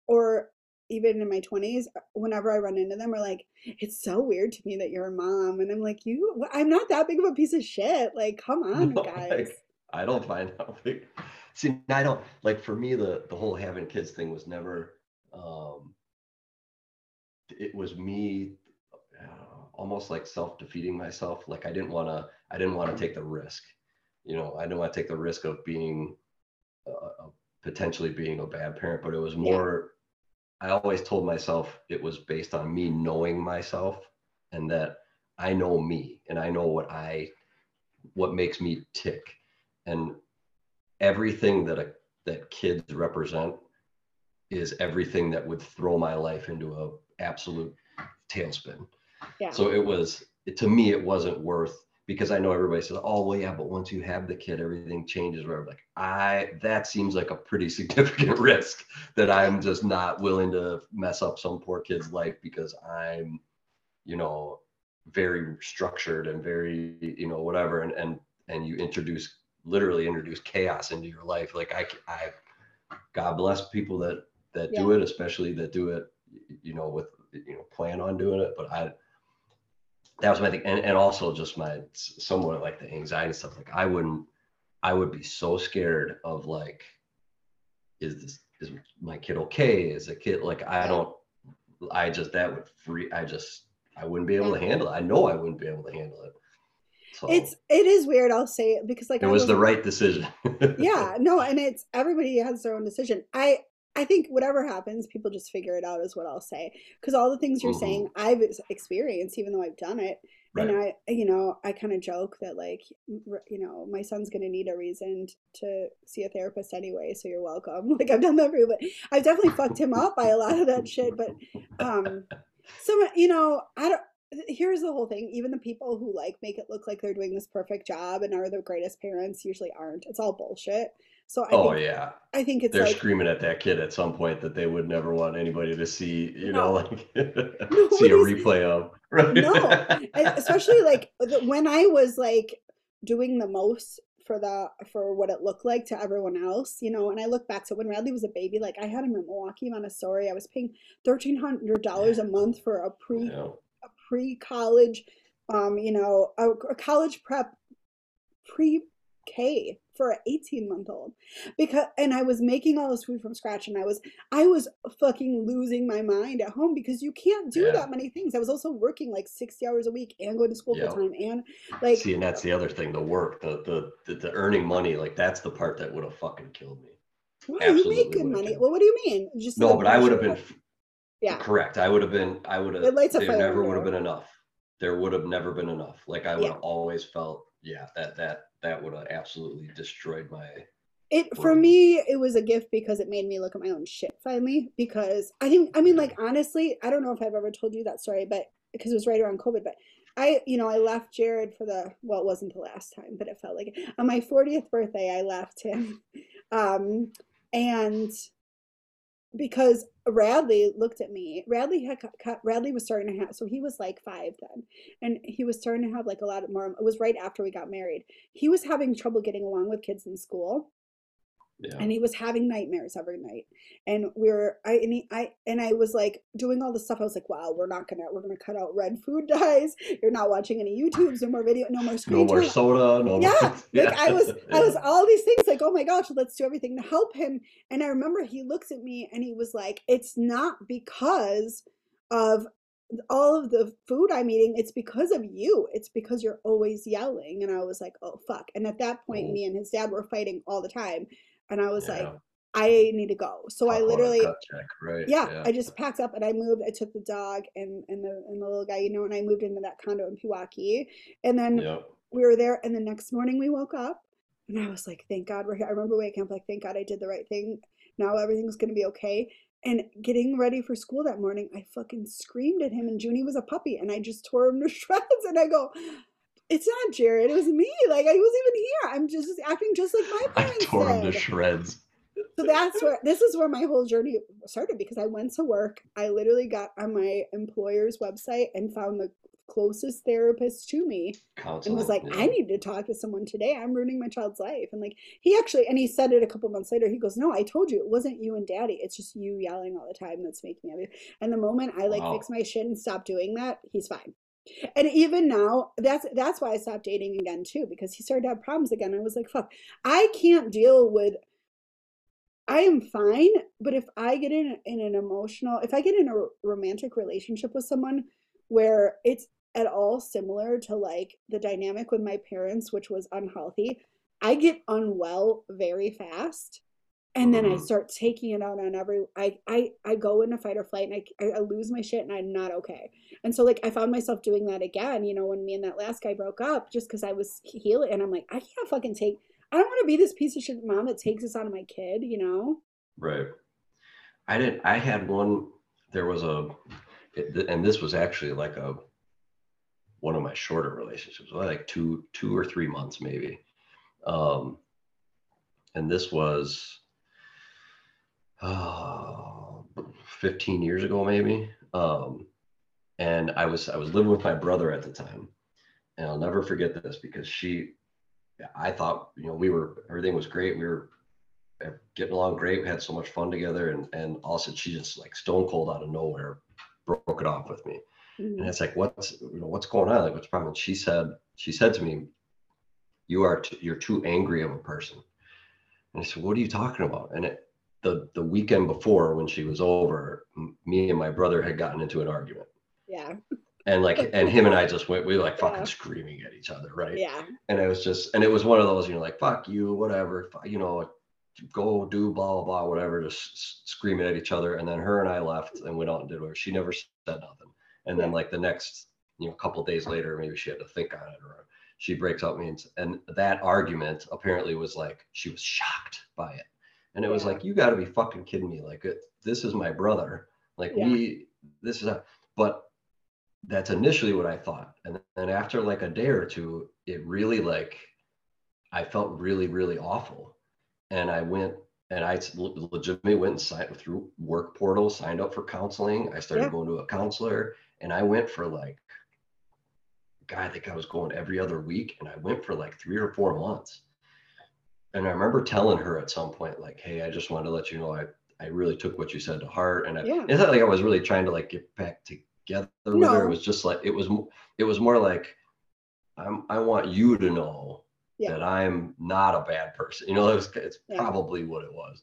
or even in my twenties, whenever I run into them, are like, "It's so weird to me that you're a mom," and I'm like, "You, I'm not that big of a piece of shit. Like, come on, No, guys." like, I don't find big. See, I don't like for me the the whole having kids thing was never. um It was me, uh, almost like self defeating myself. Like I didn't want to. I didn't want to take the risk. You know, I didn't want to take the risk of being, uh, potentially being a bad parent. But it was more. I always told myself it was based on me knowing myself, and that I know me, and I know what I, what makes me tick and everything that a, that kids represent is everything that would throw my life into a absolute tailspin. Yeah. So it was to me it wasn't worth because I know everybody says, "Oh well, yeah, but once you have the kid, everything changes." Whatever. Like I, that seems like a pretty significant risk that I'm just not willing to mess up some poor kid's life because I'm, you know, very structured and very, you know, whatever. And and and you introduce literally introduce chaos into your life. Like I, I, God bless people that that do it, especially that do it, you know, with you know plan on doing it. But I, that was my thing, and and also just my somewhat like the anxiety stuff. Like I wouldn't, I would be so scared of like, is this is my kid okay? Is a kid like I don't, I just that would free. I just I wouldn't be able to handle it. I know I wouldn't be able to handle it. So It's it is weird. I'll say it because like it I was the right decision. yeah no and it's everybody has their own decision i i think whatever happens people just figure it out is what i'll say because all the things you're Mhm. saying i've experienced even though i've done it Right. and i you know i kind of joke that like you know my son's going to need a reason to see a therapist anyway so you're welcome like i've done that for you but i've definitely fucked him up by a lot of that shit but um some you know i don't here's the whole thing even the people who like make it look like they're doing this perfect job and are the greatest parents usually aren't it's all bullshit so i oh think yeah, i think it's they're like screaming at that kid at some point that they would never want anybody to see. You know, No. like see a replay of. Right? No, especially like when i was like doing the most for the for what it looked like to everyone else you know and i look back to when radley was a baby like i had him in milwaukee montessori i was paying $1300 a month for a pre Yeah. Pre-college um you know a, a college prep pre-k for an 18 month old because and i was making all this food from scratch and i was i was fucking losing my mind at home because you can't do Yeah. that many things i was also working like 60 hours a week and going to school Yeah. full time and like See, and that's the other thing, the work, the the the, the earning money, like that's the part that would have fucking killed me. wow, you absolutely make good money well what do you mean just No, but I would have been yeah correct. I would have been. I would have. It lights a There never would have been enough. There would have never been enough. Like I would Yeah. have always felt. Yeah, that that that would have absolutely destroyed my. It for me, it was a gift because it made me look at my own shit finally. Because I think, I mean, like honestly, I don't know if I've ever told you that story, but because it was right around COVID. But I, you know, I left Jared for the well, it wasn't the last time, but it felt like it. on my 40th birthday, I left him, um, and because Radley looked at me. Radley had Radley was starting to have so he was like five then, and he was starting to have like a lot of more. It was right after we got married. He was having trouble getting along with kids in school, Yeah. and he was having nightmares every night and we were i and he, i and i was like doing all this stuff i was like wow we're not gonna we're gonna cut out red food dyes you're not watching any youtubes no more video no more screen. no more time soda. No yeah more. like i was i was all these things like oh my gosh let's do everything to help him and i remember he looks at me and he was like it's not because of all of the food i'm eating it's because of you it's because you're always yelling and i was like oh fuck and at that point Mhm. me and his dad were fighting all the time and i was like i need to go so i literally check, right? yeah, I just packed up and I moved. I took the dog and and the and the little guy, you know, and I moved into that condo in Pewaukee. And then Yep. we were there, and the next morning we woke up, and I was like, "Thank God we're here." I remember waking up like, "Thank God I did the right thing. Now everything's gonna be okay." And getting ready for school that morning, I fucking screamed at him, and Junie was a puppy, and I just tore him to shreds. And I go, "It's not Jared. It was me. Like I wasn't even here. I'm just acting just like my parents. I tore him to shreds. so that's where this is where my whole journey started because I went to work. I literally got on my employer's website and found the closest therapist to me Counseling. and was like, yeah. I need to talk to someone today. I'm ruining my child's life. And like he actually and he said it a couple months later. He goes, No, I told you it wasn't you and daddy. It's just you yelling all the time that's making me happy. And the moment I like Wow. fix my shit and stop doing that, he's fine. And even now, that's that's why I stopped dating again too, because he started to have problems again. I was like, fuck, I can't deal with I am fine, but if I get in in an emotional, if I get in a romantic relationship with someone where it's at all similar to like the dynamic with my parents, which was unhealthy, I get unwell very fast. And then I Mhm. start taking it out on every I I I go into fight or flight and I, I I lose my shit and I'm not okay. And so like I found myself doing that again, you know, when me and that last guy broke up just because I was healing and I'm like, I can't fucking take I don't want to be this piece of shit mom that takes this out of my kid, you know? Right. I did. I had one. There was a, and this was actually like a one of my shorter relationships, like two, two or three months maybe. Um, and this was uh, 15 years ago maybe. Um, and I was I was living with my brother at the time, and I'll never forget this because she, I thought you know we were everything was great. We were getting along great. We had so much fun together, and and all of a sudden she just like stone cold out of nowhere broke it off with me. And Mhm. it's like, what's you know what's going on? Like, what's the problem? And she said she said to me, "You are t- you're too angry of a person." And I said, "What are you talking about?" And it the the weekend before when she was over, m- me and my brother had gotten into an argument, Yeah. and like and him and I just went we were like fucking Yeah. screaming at each other, right? Yeah. and it was just and it was one of those you know like fuck you whatever you know go do blah blah blah whatever just screaming at each other and then her and i left and went out and did whatever she never said nothing and then like the next you know couple days later maybe she had to think on it or she breaks up means and that argument apparently was like she was shocked by it and it was Yeah. like you got to be fucking kidding me like it, this is my brother like Yeah. we this is a but that's initially what I thought. And then after like a day or two, it really like I felt really, really awful. And I went and i le- legitimately went and signed through work portal, signed up for counseling. I started Yeah. going to a counselor and I went for like God, I think I was going every other week and I went for like three or four months. And I remember telling her at some point, like, hey, I just wanted to let you know I I really took what you said to heart. And I, Yeah. it's not like I was really trying to like get back together with her. It was just like it was it was more like I'm I want you to know Yeah. that I'm not a bad person. You know, it was it's Yeah. probably what it was.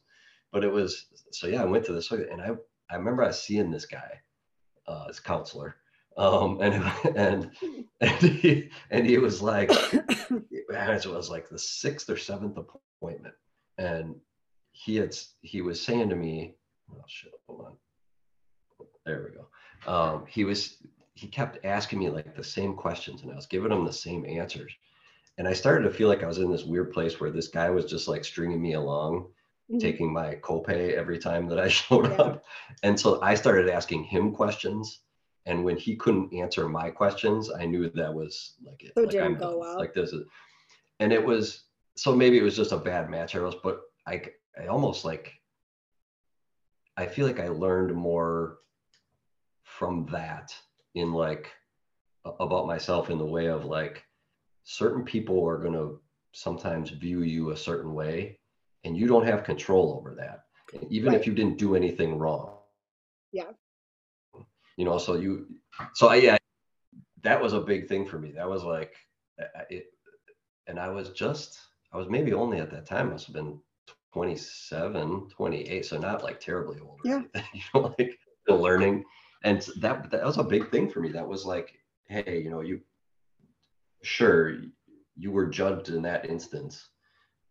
But it was so yeah, I went to this and I I remember I seeing this guy, uh as counselor. Um and and and he and he was like it was like the sixth or seventh appointment. And he had he was saying to me, oh shit, hold on. There we go. Um, he was he kept asking me like the same questions and I was giving him the same answers. And I started to feel like I was in this weird place where this guy was just like stringing me along, Mhm. taking my copay every time that I showed Yeah. up. And so I started asking him questions. And when he couldn't answer my questions, I knew that was like it. So like, didn't go well. Like this is, and it was so maybe it was just a bad match, I was, but I I almost like I feel like I learned more from that in like about myself in the way of like certain people are going to sometimes view you a certain way and you don't have control over that even Right. if you didn't do anything wrong Yeah. You know so you so i yeah that was a big thing for me. That was like it and i was just i was maybe only at that time must have been 27 28 so not like terribly old Yeah. you know like still learning. And that that was a big thing for me. That was like hey you know you sure you were judged in that instance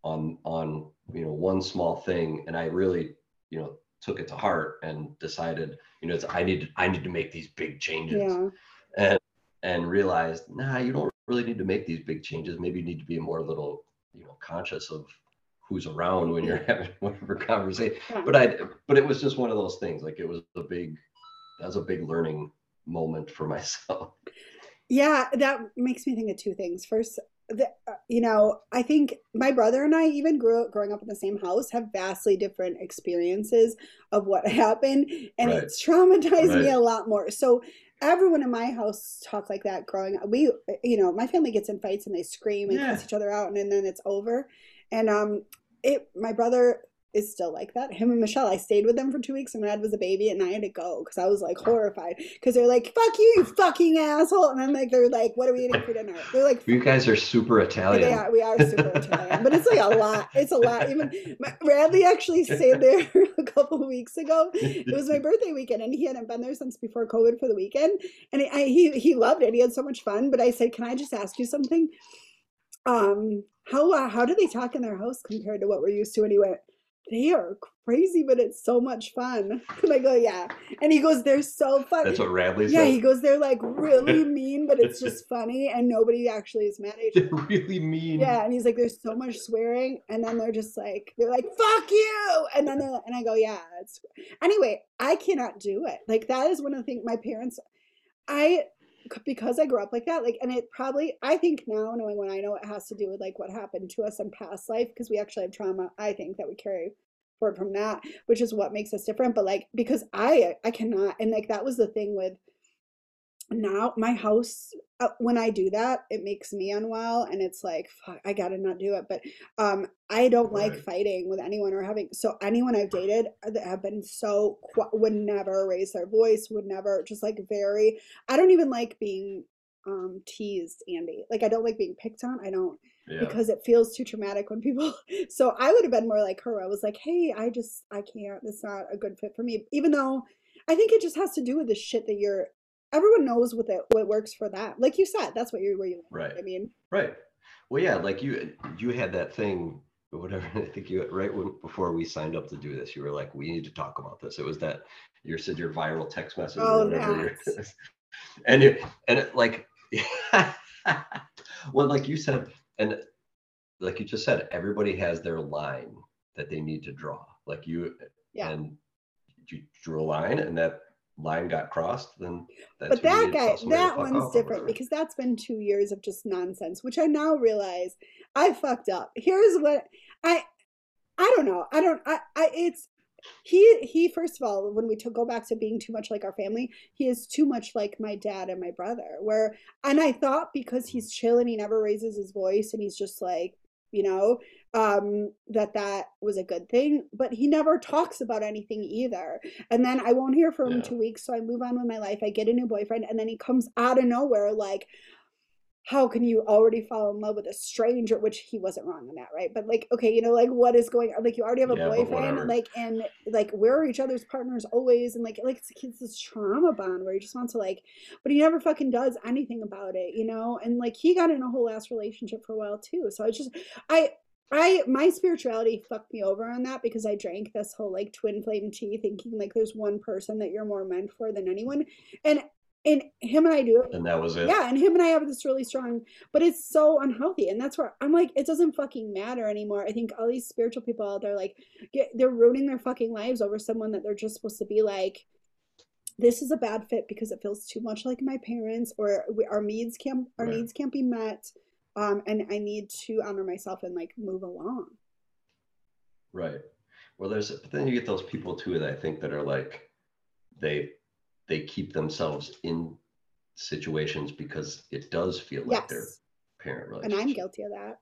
on on you know one small thing and i really you know took it to heart and decided you know it's i need to, i need to make these big changes Yeah. and and realized nah you don't really need to make these big changes maybe you need to be more little you know conscious of who's around when you're having whatever conversation Yeah. but i but it was just one of those things like it was a big that was a big learning moment for myself Yeah, that makes me think of two things. First, the, uh, you know, I think my brother and I, even grew up, growing up in the same house, have vastly different experiences of what happened, and Right. it's traumatized me a lot more. So everyone in my house talked like that growing up. We, you know, my family gets in fights and they scream and cuss each other out, and, and then it's over. And um, it, my brother is still like that. Him and Michelle, I stayed with them for two weeks, and Rad was a baby, and I had to go because I was like horrified because they're like, "Fuck you, you fucking asshole," and I'm like, they're like, "What are we eating for dinner?" They're like, you guys are super italian are, we are super Italian, but it's like a lot. It's a lot. Even my- Radley actually stayed there a couple of weeks ago. It was my birthday weekend, and he hadn't been there since before COVID for the weekend, and I, he he loved it. He had so much fun. But I said, "Can I just ask you something? Um, how uh, how do they talk in their house compared to what we're used to?" Went, "They are crazy, but it's so much fun." And I go, "Yeah," and he goes, "They're so fun." that's what radley yeah, said he goes, "They're like really mean, but it's just funny, and nobody actually is mad at each they're really mean yeah, and he's like, "There's so much swearing," and then they're just like, "They're like, fuck you," and then they're, and I go, "Yeah." It's anyway. I cannot do it. Like that is one of the things my parents. I because I grew up like that. Like, and it probably I think now knowing what I know, it has to do with like what happened to us in past life because we actually have trauma. I think that we carry forward from that, which is what makes us different. But like because I I cannot, and like that was the thing with now my house uh, when i do that it makes me unwell and it's like fuck, i gotta not do it. But um i don't like fighting with anyone or having so anyone i've dated uh, that have been so would never raise their voice would never just like very i don't even like being um teased andy. Like i don't like being picked on i don't yeah. because it feels too traumatic when people so i would have been more like her. I was like hey i just i can't it's not a good fit for me. Even though i think it just has to do with the shit that you're everyone knows what that what works for that like you said that's what you're where you right i mean Right. Well, yeah, like you you had that thing, whatever. I think you had right when before we signed up to do this, you were like, "We need to talk about this." It was that you said your viral text message Oh, or whatever. and it, and it, like, well, like you said, and like you just said, everybody has their line that they need to draw. Like you, Yeah. and you drew a line, and that line got crossed. Then that's but that guy tell somebody to that one's different because that's been two years of just nonsense which i now realize i fucked up. Here's what i i don't know. I don't i, I it's he he first of all when we to go back to being too much like our family he is too much like my dad and my brother where and i thought because he's chill and he never raises his voice and he's just like you know um that that was a good thing but he never talks about anything either and then i won't hear from him two weeks so i move on with my life i get a new boyfriend and then he comes out of nowhere like how can you already fall in love with a stranger? which he wasn't wrong on that right? But like okay you know like what is going on? Like you already have a Yeah, boyfriend like and like we're each other's partners always and like like it's, it's this trauma bond where he just wants to like but he never fucking does anything about it you know? And like he got in a whole ass relationship for a while too so i just i I my spirituality fucked me over on that because I drank this whole like twin flame tea thinking like there's one person that you're more meant for than anyone. And and him and I do it and that was it. yeah, and him and I have this really strong, but it's so unhealthy, and that's where I'm like, it doesn't fucking matter anymore. I think all these spiritual people out there, like, get, they're ruining their fucking lives over someone that they're just supposed to be like. This is a bad fit because it feels too much like my parents, or we, our needs can't our Right. needs can't be met, um, and I need to honor myself and like move along. Right. Well, there's but then you get those people too that I think that are like they they keep themselves in situations because it does feel like their Yes. parent And. I'm guilty of that.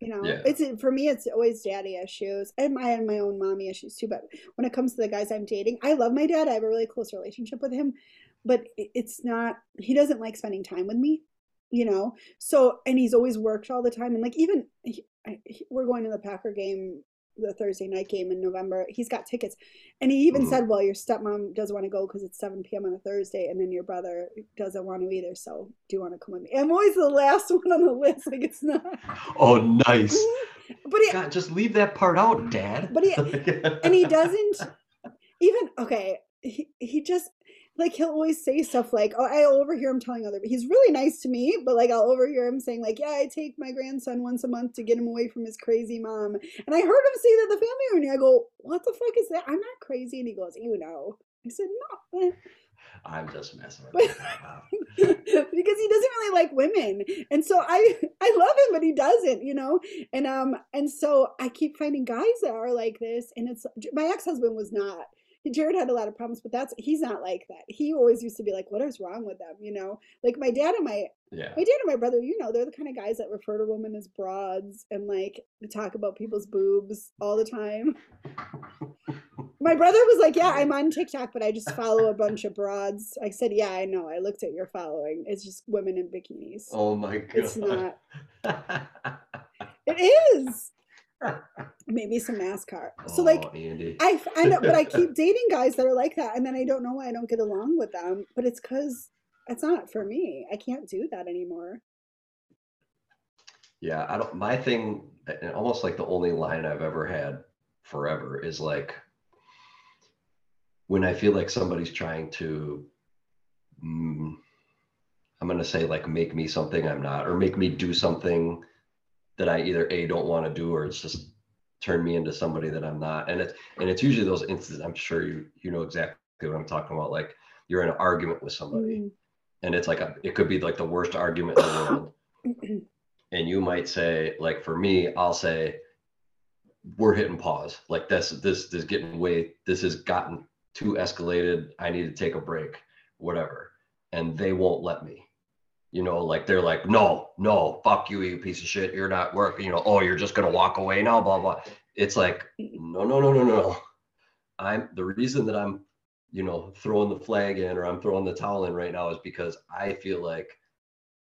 You know, Yeah. it's for me. It's always daddy issues, and I had my own mommy issues too. But when it comes to the guys I'm dating, I love my dad. I have a really close relationship with him, but it's not. He doesn't like spending time with me. You know, so and he's always worked all the time, and like even he, I, he- we're going to the Packer game, the Thursday night game in November. He's got tickets, and he even Mhm. said, "Well, your stepmom doesn't want to go because it's 7 p.m. on a Thursday, and then your brother doesn't want to either. So do you want to come with me?" I'm always the last one on the list. Like it's not. Oh, nice. But he, God, just leave that part out, Dad. But he- and he doesn't even okay. He he just like he'll always say stuff like, "Oh, I overhear him telling other." He's really nice to me, but like I'll overhear him saying like, "Yeah, I take my grandson once a month to get him away from his crazy mom." And I heard him say that the family reunion. I go, "What the fuck is that? I'm not crazy." And he goes, "You know." I said, "No." I'm just messing with. Wow. because he doesn't really like women and so i i love him but he doesn't you know and um and so i keep finding guys that are like this and it's my ex-husband was not jared had a lot of problems but that's he's not like that he always used to be like what is wrong with them you know like my dad and my Yeah. my dad and my brother you know they're the kind of guys that refer to women as broads and like talk about people's boobs all the time my brother was like, "Yeah, I'm on TikTok, but I just follow a bunch of broads." I said, "Yeah, I know. I looked at your following. It's just women in bikinis. Oh my god. it's not. It is. Maybe some NASCAR. So like, Andy. I I know, but I keep dating guys that are like that, and then I don't know why I don't get along with them. But it's because it's not for me. I can't do that anymore. Yeah, I don't. My thing, and almost like the only line I've ever had forever is like when I feel like somebody's trying to, mm, I'm gonna say like make me something I'm not, or make me do something that I either a don't want to do, or it's just turn me into somebody that I'm not. And it's and it's usually those instances. I'm sure you you know exactly what I'm talking about. Like you're in an argument with somebody, Mm. and it's like a, it could be like the worst argument in the world and you might say like for me i'll say we're hitting pause like this this this is getting way this has gotten too escalated i need to take a break whatever and they won't let me you know like they're like no no fuck you you piece of shit you're not working you know oh you're just gonna walk away now blah blah it's like no no no no no i'm the reason that i'm you know throwing the flag in or i'm throwing the towel in right now is because i feel like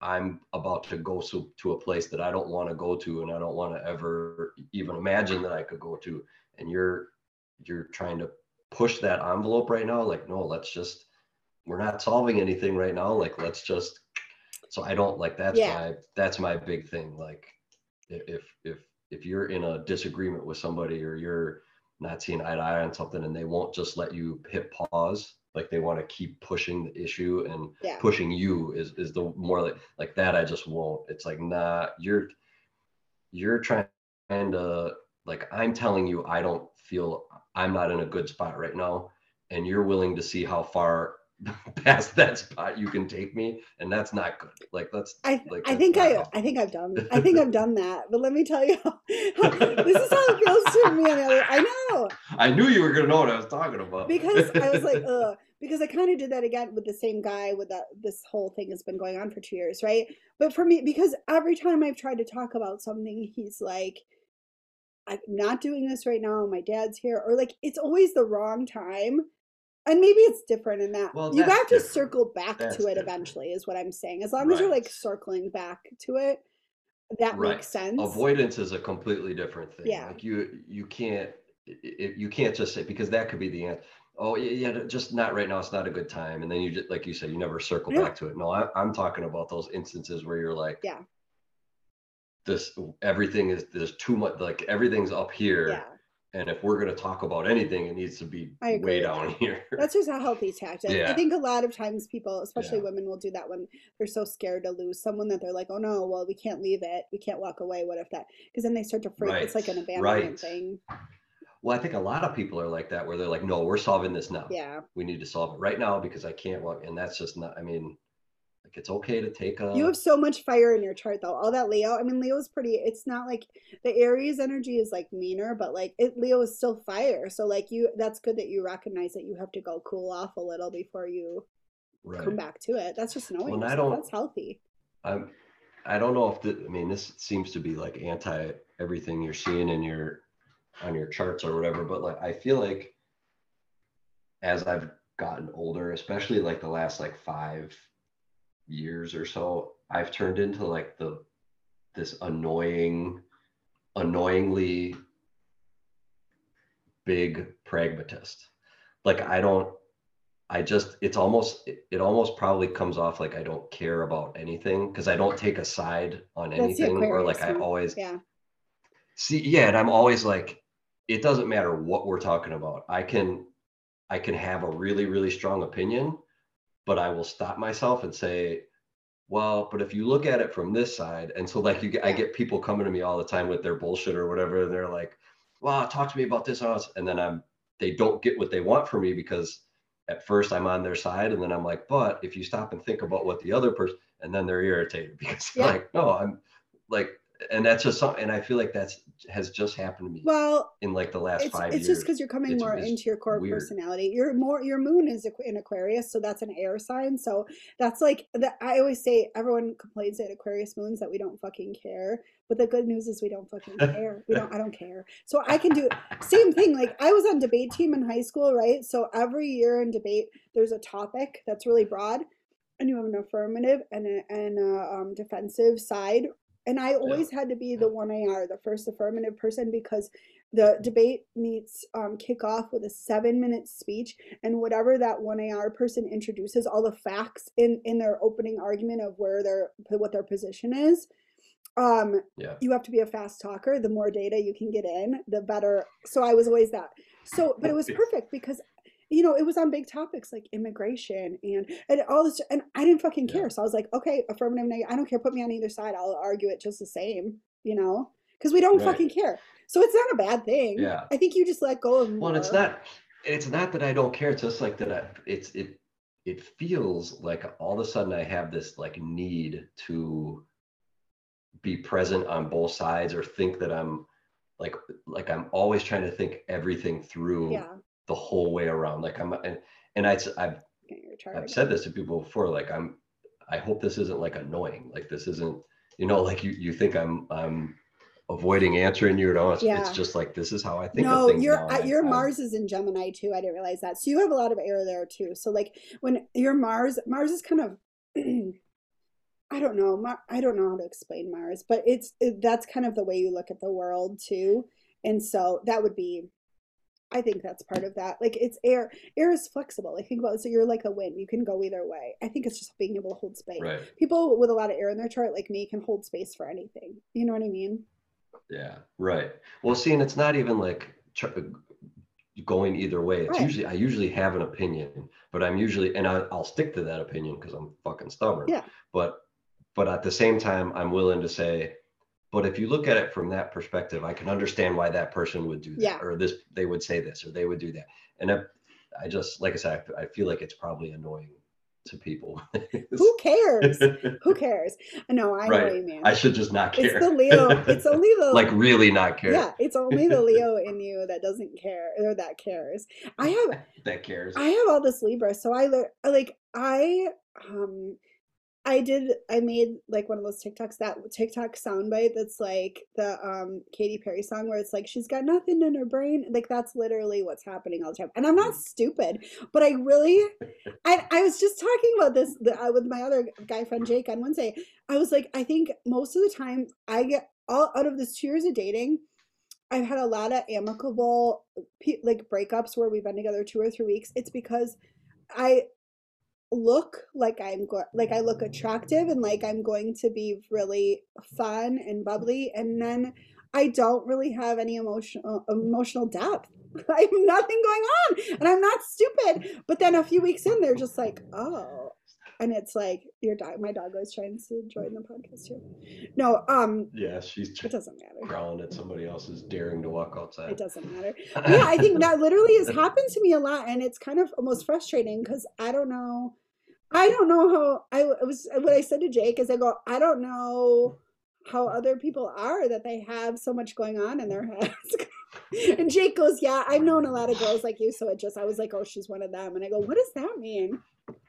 I'm about to go so, to a place that I don't want to go to and I don't want to ever even imagine that I could go to. And you're you're trying to push that envelope right now. Like, no, let's just we're not solving anything right now. Like, let's just so I don't like that's Yeah. my that's my big thing. Like if if if you're in a disagreement with somebody or you're not seeing eye to eye on something and they won't just let you hit pause, like they want to keep pushing the issue and Yeah. pushing you is is the more like like that I just won't. It's like nah, you're you're trying to like I'm telling you I don't feel I'm not in a good spot right now and you're willing to see how far past that spot you can take me and that's not good. Like that's I, like I think I. I think I've done I think I've done that. But let me tell you, how, this is how it feels to me. On the other, I know I knew you were gonna know what I was talking about. because I was like, ugh. Because I kind of did that again with the same guy. With that, this whole thing has been going on for two years, right? But for me, because every time I've tried to talk about something, he's like, "I'm not doing this right now. My dad's here," or like it's always the wrong time. And maybe it's different in that Well, you have to different. circle back That's to it different. eventually, is what I'm saying. As long as you're like circling back to it, that Right. makes sense. avoidance is a completely different thing. Yeah. Like you you can't if you can't just say because that could be the answer. Oh yeah, yeah, just not right now. It's not a good time. And then you just like you said, you never circle Yeah. back to it. No, I, I'm talking about those instances where you're like, Yeah. this everything is there's too much. Like everything's up here, yeah. And if we're gonna talk about anything, it needs to be way down here. That's just a healthy tactic. I think a lot of times people, especially Yeah. women, will do that when they're so scared to lose someone that they're like, oh no, well, we can't leave it. We can't walk away. What if that? Because then they start to freak. It's like an abandonment right. thing. well, I think a lot of people are like that, where they're like, no, we're solving this now. Yeah. we need to solve it right now because I can't walk. And that's just not, I mean, Like it's okay to take a You have so much fire in your chart though. All that Leo, I mean Leo's pretty it's not like the Aries energy is like meaner, but like it Leo is still fire. So like you that's good that you recognize that you have to go cool off a little before you right. come back to it. That's just knowing Well, I don't- That's healthy. I'm I don't know if the, I mean this seems to be like anti everything you're seeing in your on your charts or whatever, but like I feel like as I've gotten older, especially like the last like five years or so, I've turned into like the this annoying, annoyingly big pragmatist. Like I don't I just it's almost it, it almost probably comes off like I don't care about anything because I don't take a side on That's anything or like I always Yeah. see yeah and I'm always like it doesn't matter what we're talking about. I can I can have a really really strong opinion but I will stop myself and say well, but if you look at it from this side, and so like you get, I get people coming to me all the time with their bullshit or whatever, and they're like, "Wow, talk to me about this," and and then I'm they don't get what they want from me because at first I'm on their side, and then I'm like, but if you stop and think about what the other person, and then they're irritated because they're Yeah. like, no, I'm like, and that's just something, and I feel like that's has just happened to me Well, in like the last it's, five it's years. just because you're coming It's- more into your core weird. personality. Your more your moon is in Aquarius, so that's an air sign. So that's like that. I always say everyone complains at Aquarius moons that we don't fucking care, but the good news is we don't fucking care. We don't. I don't care. So I can do same thing. Like I was on debate team in high school, right? So every year in debate, there's a topic that's really broad, and you have an affirmative and a, and a um, defensive side. And I always had to be the one AR, the first affirmative person, because the debate meets um, kick off with a seven minute speech and whatever that one ar person introduces all the facts in in their opening argument of where their what their position is um Yeah. you have to be a fast talker. The more data you can get in the better. So i was always that. So but it was perfect because you know it was on big topics like immigration and and all this and i didn't fucking Yeah. care so i was like okay affirmative negative i don't care put me on either side i'll argue it just the same you know because we don't Right. fucking care so it's not a bad thing Yeah. i think you just let go of Well, it's not it's not that I don't care. It's just like that I it's it it feels like all of a sudden I have this like need to be present on both sides or think that I'm like like I'm always trying to think everything through yeah the whole way around. Like I'm and and I, I've get your chart. I've said this to people before. Like I'm I hope this isn't like annoying. Like this isn't you know like you you think I'm I'm avoiding answering you at all. It's, Yeah. it's just like this is how I think no, your I- your I- Mars is in Gemini too. I didn't realize that. So you have a lot of air there too. So like when your Mars, Mars is kind of, I don't know, Mar- I don't know how to explain Mars, but it's it, that's kind of the way you look at the world too. And so that would be, I think that's part of that. Like it's air. Air is flexible. Like think about it. So you're like a wind. You can go either way. I think it's just being able to hold space. Right. People with a lot of air in their chart, like me, can hold space for anything. You know what I mean? Yeah, right. Well, see, and it's not even like ch- uh, going either way. It's Right. usually I usually have an opinion, but I'm usually and I, I'll stick to that opinion because I'm fucking stubborn. Yeah. But but at the same time, I'm willing to say, but if you look at it from that perspective, I can understand why that person would do that, Yeah. or this they would say this, or they would do that. And I, I just like I said, I, I feel like it's probably annoying to people. Who cares? Who cares? No, I know Right. what you mean. I should just not care. It's the Leo. It's only the like really not care. Yeah, it's only the Leo in you that doesn't care or that cares. I have that cares. I have all this Libra, so I le- like I um I did I made like one of those TikToks that TikTok soundbite that's like the um Katy Perry song where it's like she's got nothing in her brain. Like that's literally what's happening all the time. And I'm not stupid, but I really I I was just talking about this the, uh, with my other guy friend Jake on Wednesday. I was like I think most of the time I get all out of this two years of dating I've had a lot of amicable like breakups where we've been together two or three weeks. It's because I look like I'm go- like I look attractive and like I'm going to be really fun and bubbly, and then I don't really have any emotional uh, emotional depth. I have nothing going on, and I'm not stupid. But then a few weeks in, they're just like, oh. And it's like your dog. My dog was trying to join the podcast too. No, um, yeah, she's it doesn't matter. growling at somebody else's daring to walk outside. It doesn't matter. yeah, I think that literally has happened to me a lot, and it's kind of almost frustrating because I don't know. I don't know how I it was what I said to Jake is I go, I don't know how other people are that they have so much going on in their heads. and Jake goes, Yeah, I've known a lot of girls like you, so it just I was like, Oh, she's one of them. And I go, What does that mean?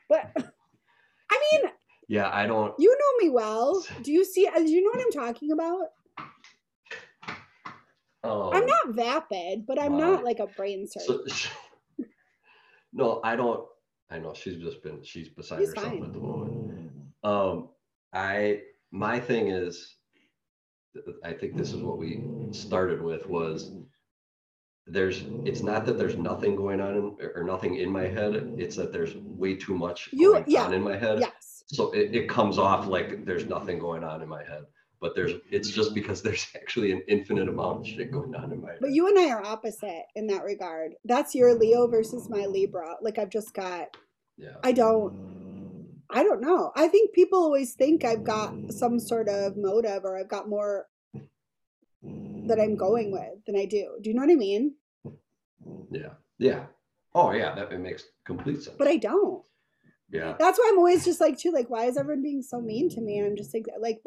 But I mean, Yeah, I don't. you know me well. Do you see do you know what I'm talking about? Um, I'm not vapid, but I'm wow. not like a brain surgeon. So, no, I don't. I know she's just been. She's beside He's herself fine. at the moment. Um, I my thing is, I think this is what we started with was. There's. It's not that there's nothing going on in, or nothing in my head. It's that there's way too much You- going yeah, on in my head. yes. So it, it comes off like there's nothing going on in my head, but there's. It's just because there's actually an infinite amount of shit going on in my head. But you and I are opposite in that regard. That's your Leo versus my Libra. Like I've just got yeah. I don't I don't know. I think people always think I've got some sort of motive or I've got more that I'm going with than I do. Do you know what I mean? Yeah. Yeah. Oh yeah, that it makes complete sense. But I don't. yeah. That's why I'm always just like too like why is everyone being so mean to me? And I'm just like like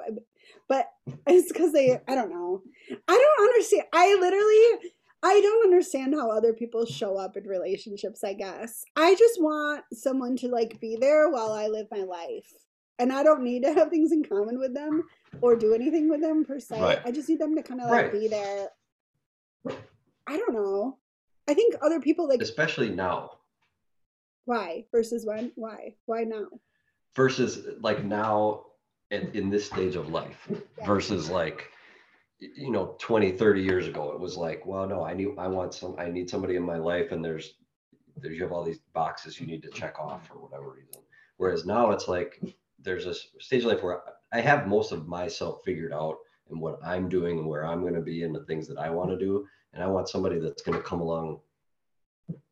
but- it's cuz they I don't know. I don't understand. I literally I don't understand how other people show up in relationships, I guess. I just want someone to like be there while I live my life. And I don't need to have things in common with them or do anything with them per se. Right. I just need them to kind of like Right. be there. I don't know. I think other people like Especially now why versus when? Why? Why now? versus like now and in this stage of life Yeah. versus like you know 20 30 years ago it was like well no i need i want some i need somebody in my life and there's there's you have all these boxes you need to check off for whatever reason whereas now it's like there's this stage of life where i have most of myself figured out and what i'm doing and where i'm going to be and the things that i want to do and i want somebody that's going to come along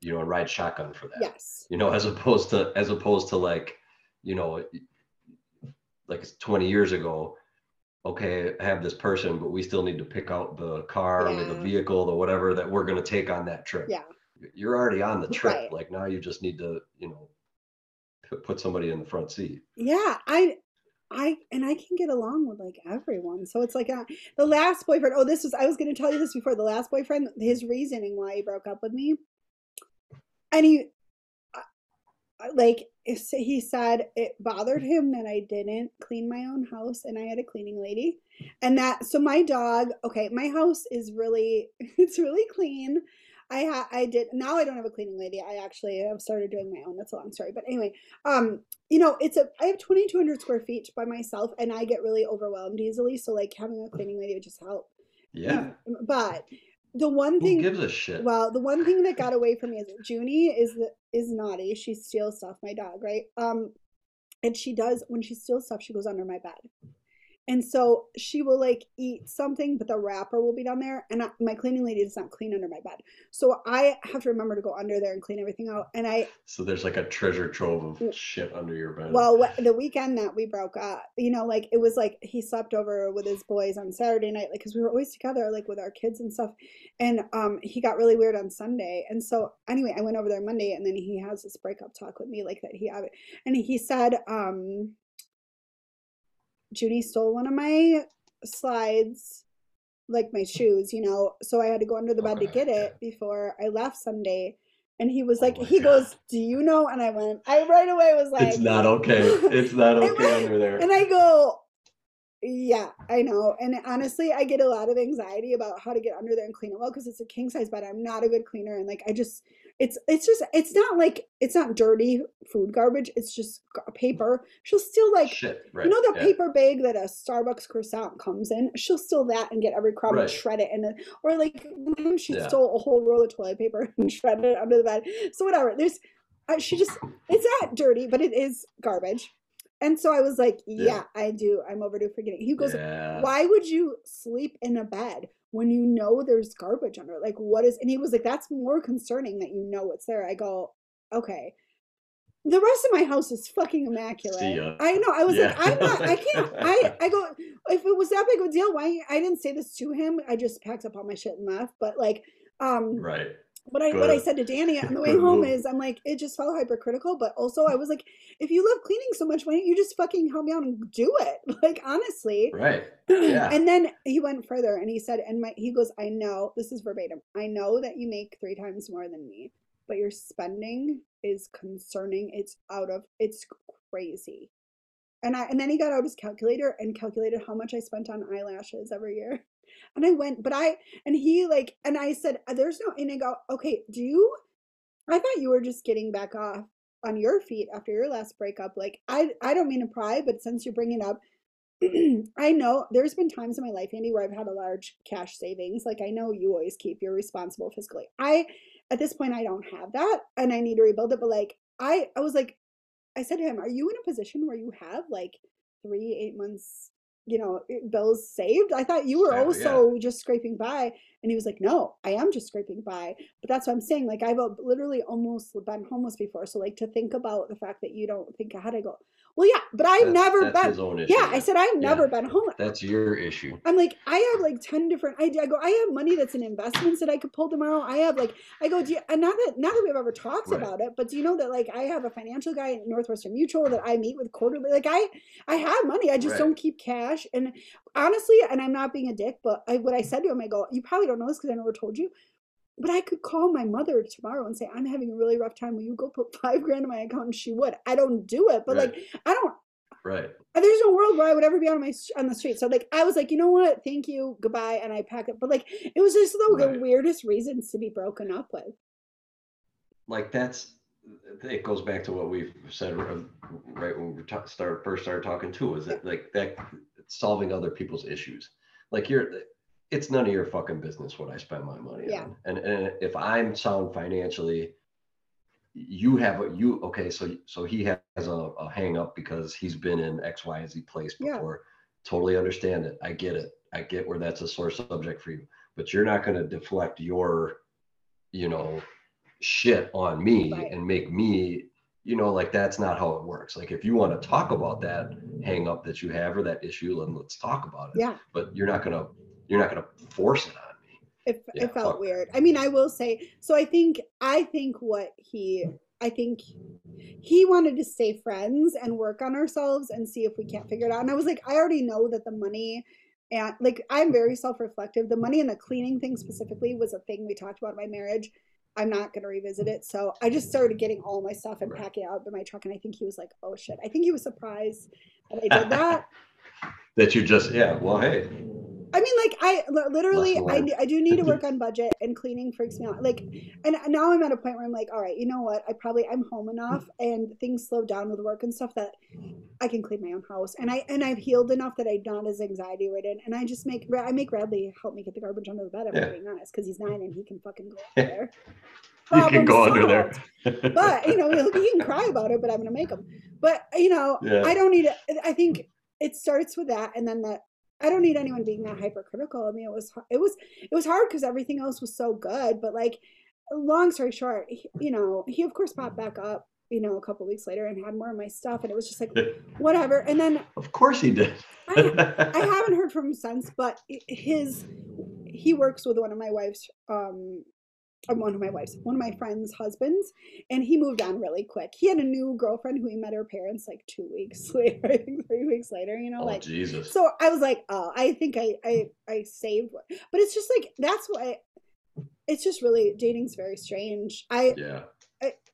you know and ride shotgun for that Yes. you know as opposed to as opposed to like you know like 20 years ago okay i have this person but we still need to pick out the car or the vehicle the whatever that we're going to take on that trip Yeah. you're already on the trip Right. like now you just need to you know put somebody in the front seat Yeah, I I and I can get along with like everyone. So it's like uh, the last boyfriend. Oh, this was I was going to tell you this before. The last boyfriend, his reasoning why he broke up with me, and he like he said it bothered him that I didn't clean my own house and I had a cleaning lady, and that so my dog. Okay, my house is really it's really clean. I ha- I did now I don't have a cleaning lady. I actually have started doing my own. That's a long story, but anyway, um, you know, it's a I have 2200 square feet by myself and I get really overwhelmed easily, so like having a cleaning lady would just help. yeah But the one who thing gives a shit well, the one thing that got away from me is Junie is the is naughty. She steals stuff, my dog, right? Um and she does when she steals stuff, she goes under my bed. And so she will like eat something, but the wrapper will be down there. And I, my cleaning lady does not clean under my bed. So I have to remember to go under there and clean everything out. And I so there's like a treasure trove of shit under your bed well, the weekend that we broke up, you know, like it was like he slept over with his boys on Saturday night, like because we were always together, like with our kids and stuff. And um, he got really weird on Sunday, and so anyway, I went over there Monday, and then he has this breakup talk with me, like that he had, and he said, um, Junie stole one of my slides, like my shoes, you know, so I had to go under the bed to get it before I left Sunday. And he was Oh like, he God. goes, Do you know? And I went, I right away was like, it's not okay it's not okay under there and I go, yeah, I know. And honestly, I get a lot of anxiety about how to get under there and clean it well because it's a king size bed. I'm not a good cleaner, and like I just, it's it's just it's not like it's not dirty food garbage. It's just paper. She'll still like. shit right You know the yeah. paper bag that a Starbucks croissant comes in? She'll steal that and get every crumb Right. and shred it. And or like she Yeah. stole a whole roll of toilet paper and shredded it under the bed. So whatever. There's, uh, she just, it's not dirty, but it is garbage. And so I was like, yeah, Yeah. I do. I'm overdue for getting. He goes, why would you sleep in a bed when you know there's garbage under it? Like, what is? And he was like, that's more concerning that you know what's there. I go, okay. The rest of my house is fucking immaculate. ya. I know. I was Yeah. like, I'm not. I can't. I I go. If it was that big of a deal, why? I didn't say this to him. I just packed up all my shit and left. But like, um, right what I what I said to Danny on the way Good home move. is I'm like it just felt hypercritical, but also I was like, if you love cleaning so much, why don't you just fucking help me out and do it? Like honestly. Right. Yeah. and then he went further and he said, and my he goes, I know this is verbatim. I know that you make three times more than me, but your spending is concerning. It's out of it's crazy. And I and then he got out his calculator and calculated how much I spent on eyelashes every year. And I went, but I and he like and I said, uh, There's no and I go, Okay, do you I thought you were just getting back off on your feet after your last breakup. Like I I don't mean to pry, but since you're bringing up, I know there's been times in my life, Andy, where I've had a large cash savings. Like I know you always keep your responsible fiscally. I at this point I don't have that and I need to rebuild it. But like I I was like I said to him, Are you in a position where you have like three, eight months, you know, bills saved? I thought you were Yeah, also just scraping by. And he was like, No, I am just scraping by. But that's what I'm saying. Like I've uh, literally almost been homeless before. So like to think about the fact that you don't think ahead, I go, Well, yeah, but I've That's- never that's been issue. yeah, I said I've Yeah. never been homeless. That's your issue. I'm like, I have like 10 different I, I go, I have money that's in investments that I could pull tomorrow. I have like I go, do you, and not that not that we've ever talked Right. about it, but do you know that like I have a financial guy at Northwestern Mutual that I meet with quarterly? Like I I have money. I just Right. don't keep cash. And honestly, and I'm not being a dick, but I what I said to him, I go, you probably don't know this because I never told you. But I could call my mother tomorrow and say, I'm having a really rough time. Will you go put five grand in my account? And she would. I don't do it, but like I don't Right. there's no world where I would ever be on my on the street. So like I was like, you know what? Thank you, goodbye, and I pack up. But like it was just the, the weirdest reasons to be broken up with. Like that's it goes back to what we've said right when we ta- start first started talking too is that like that solving other people's issues like you're it's none of your fucking business what i spend my money Yeah. on. And, and if i'm sound financially you have a you okay so so he has a, a hang up because he's been in x y and z place Yeah. before. Totally understand it. I get it. I get where that's a sore subject for you. But you're not going to deflect your you know shit on me Right. and make me you know like that's not how it works. Like if you want to talk about that hang up that you have or that issue then let's talk about it. Yeah, but you're not going to you're not going to force it on me it, Yeah, it felt weird. I mean, I will say. So I think I think what he I think he wanted to stay friends and work on ourselves and see if we can't figure it out. And I was like, I already know that the money. And like I'm very self-reflective. The money and the cleaning thing specifically was a thing we talked about in my marriage. I'm not going to revisit it. So I just started getting all my stuff and Right. packing it out in my truck. And I think he was like, oh shit. I think he was surprised that I did that. that you just yeah well hey I mean, like I literally, I, I do need to work on budget and cleaning freaks me out. Like, and now I'm at a point where I'm like, all right, you know what? I probably I'm home enough and things slow down with work and stuff that I can clean my own house. And I and I've healed enough that I'm not as anxiety ridden. And I just make I make Radley help me get the garbage under the bed. I'm Yeah. being honest because he's nine and he can fucking go under there. you can go under there but you know he'll- he can cry about it but i'm gonna make him but you know Yeah. i don't need it i think it starts with that and then that i don't need anyone being that hypercritical. I mean it was it was it was hard because everything else was so good but like long story short he, you know he of course popped back up you know a couple weeks later and had more of my stuff and it was just like whatever. And then of course he did. I, I haven't heard from him since, but his he works with one of my wife's um uh, one of my wife's one of my friends' husbands, and he moved on really quick. He had a new girlfriend who he met her parents like two weeks later, I think three weeks later. You know, oh like jesus so. I was like, oh, I think I I I saved, one. but it's just like that's why. It's just really dating's very strange. I yeah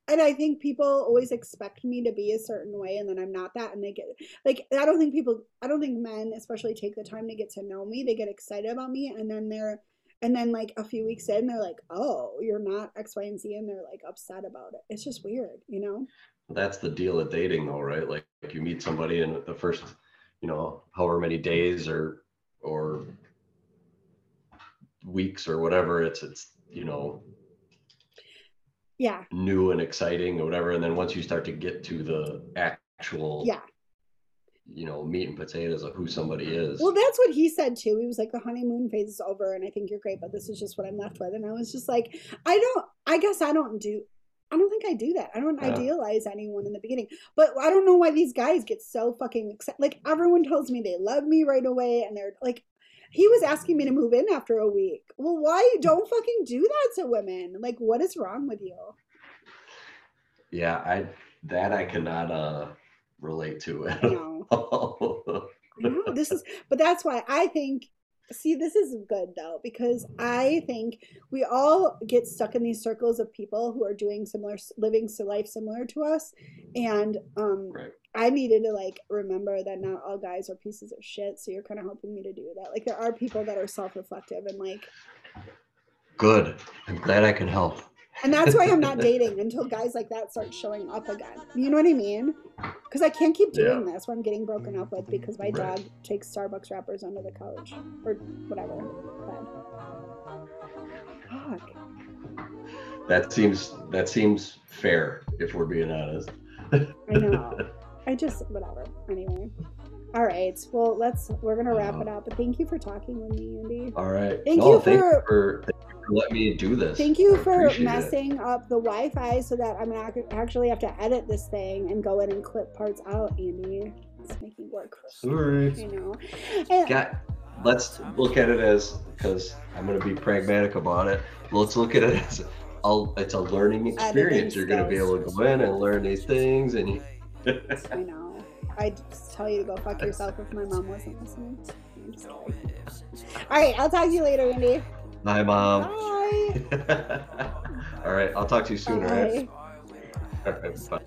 and I think people always expect me to be a certain way, and then I'm not that, and they get like I don't think people, I don't think men especially take the time to get to know me. They get excited about me, and then they're, and then like a few weeks in, they're like, "Oh, you're not X, Y, and Z," and they're like upset about it. It's just weird, you know? that's the deal of dating though right like, like you meet somebody in the first you know however many days or or weeks or whatever it's it's you know Yeah, new and exciting or whatever and then once you start to get to the actual yeah. You know meat and potatoes of who somebody is Well, that's what he said too. He was like, "The honeymoon phase is over, and I think you're great, but this is just what I'm left with." And I was just like, "I don't. I guess I don't do." I don't think I do that. I don't Yeah. idealize anyone in the beginning. But I don't know why these guys get so fucking excited. Like everyone tells me they love me right away and they're like he was asking me to move in after a week. Well, why don't fucking do that to women? Like, what is wrong with you? Yeah, I that I cannot uh relate to it. No. No, this is, but that's why I think. See, this is good though because I think we all get stuck in these circles of people who are doing similar, living life similar to us, and um, right. I needed to like remember that not all guys are pieces of shit. So you're kind of helping me to do that. Like there are people that are self-reflective and like, Good. I'm glad I can help. And that's why I'm not dating until guys like that start showing up again. You know what I mean? Because I can't keep doing this when I'm getting broken up with because my Right. dog takes Starbucks wrappers under the couch or whatever. Bed. Fuck. That seems that seems fair if we're being honest. I know. I just whatever. Anyway. All right. Well, let's. We're gonna wrap uh-huh. it up. But thank you for talking with me, Andy. All right. Thank No, you thank for- you for thank you for letting me do this. Thank you I for appreciate it. messing up the Wi-Fi so that I'm not actually have to edit this thing and go in and clip parts out, Andy. It's making work. Sorry. You know. And- Got let's look at it as because I'm gonna be pragmatic about it. Let's look at it as a, it's a learning experience. You're gonna be able to go in and learn these things and you I know. I'd just tell you to go fuck yourself if my mom wasn't listening. I'm just kidding. All right, I'll talk to you later, Andy. Hi mom. Bye. All right, I'll talk to you soon, All right. All right. bye.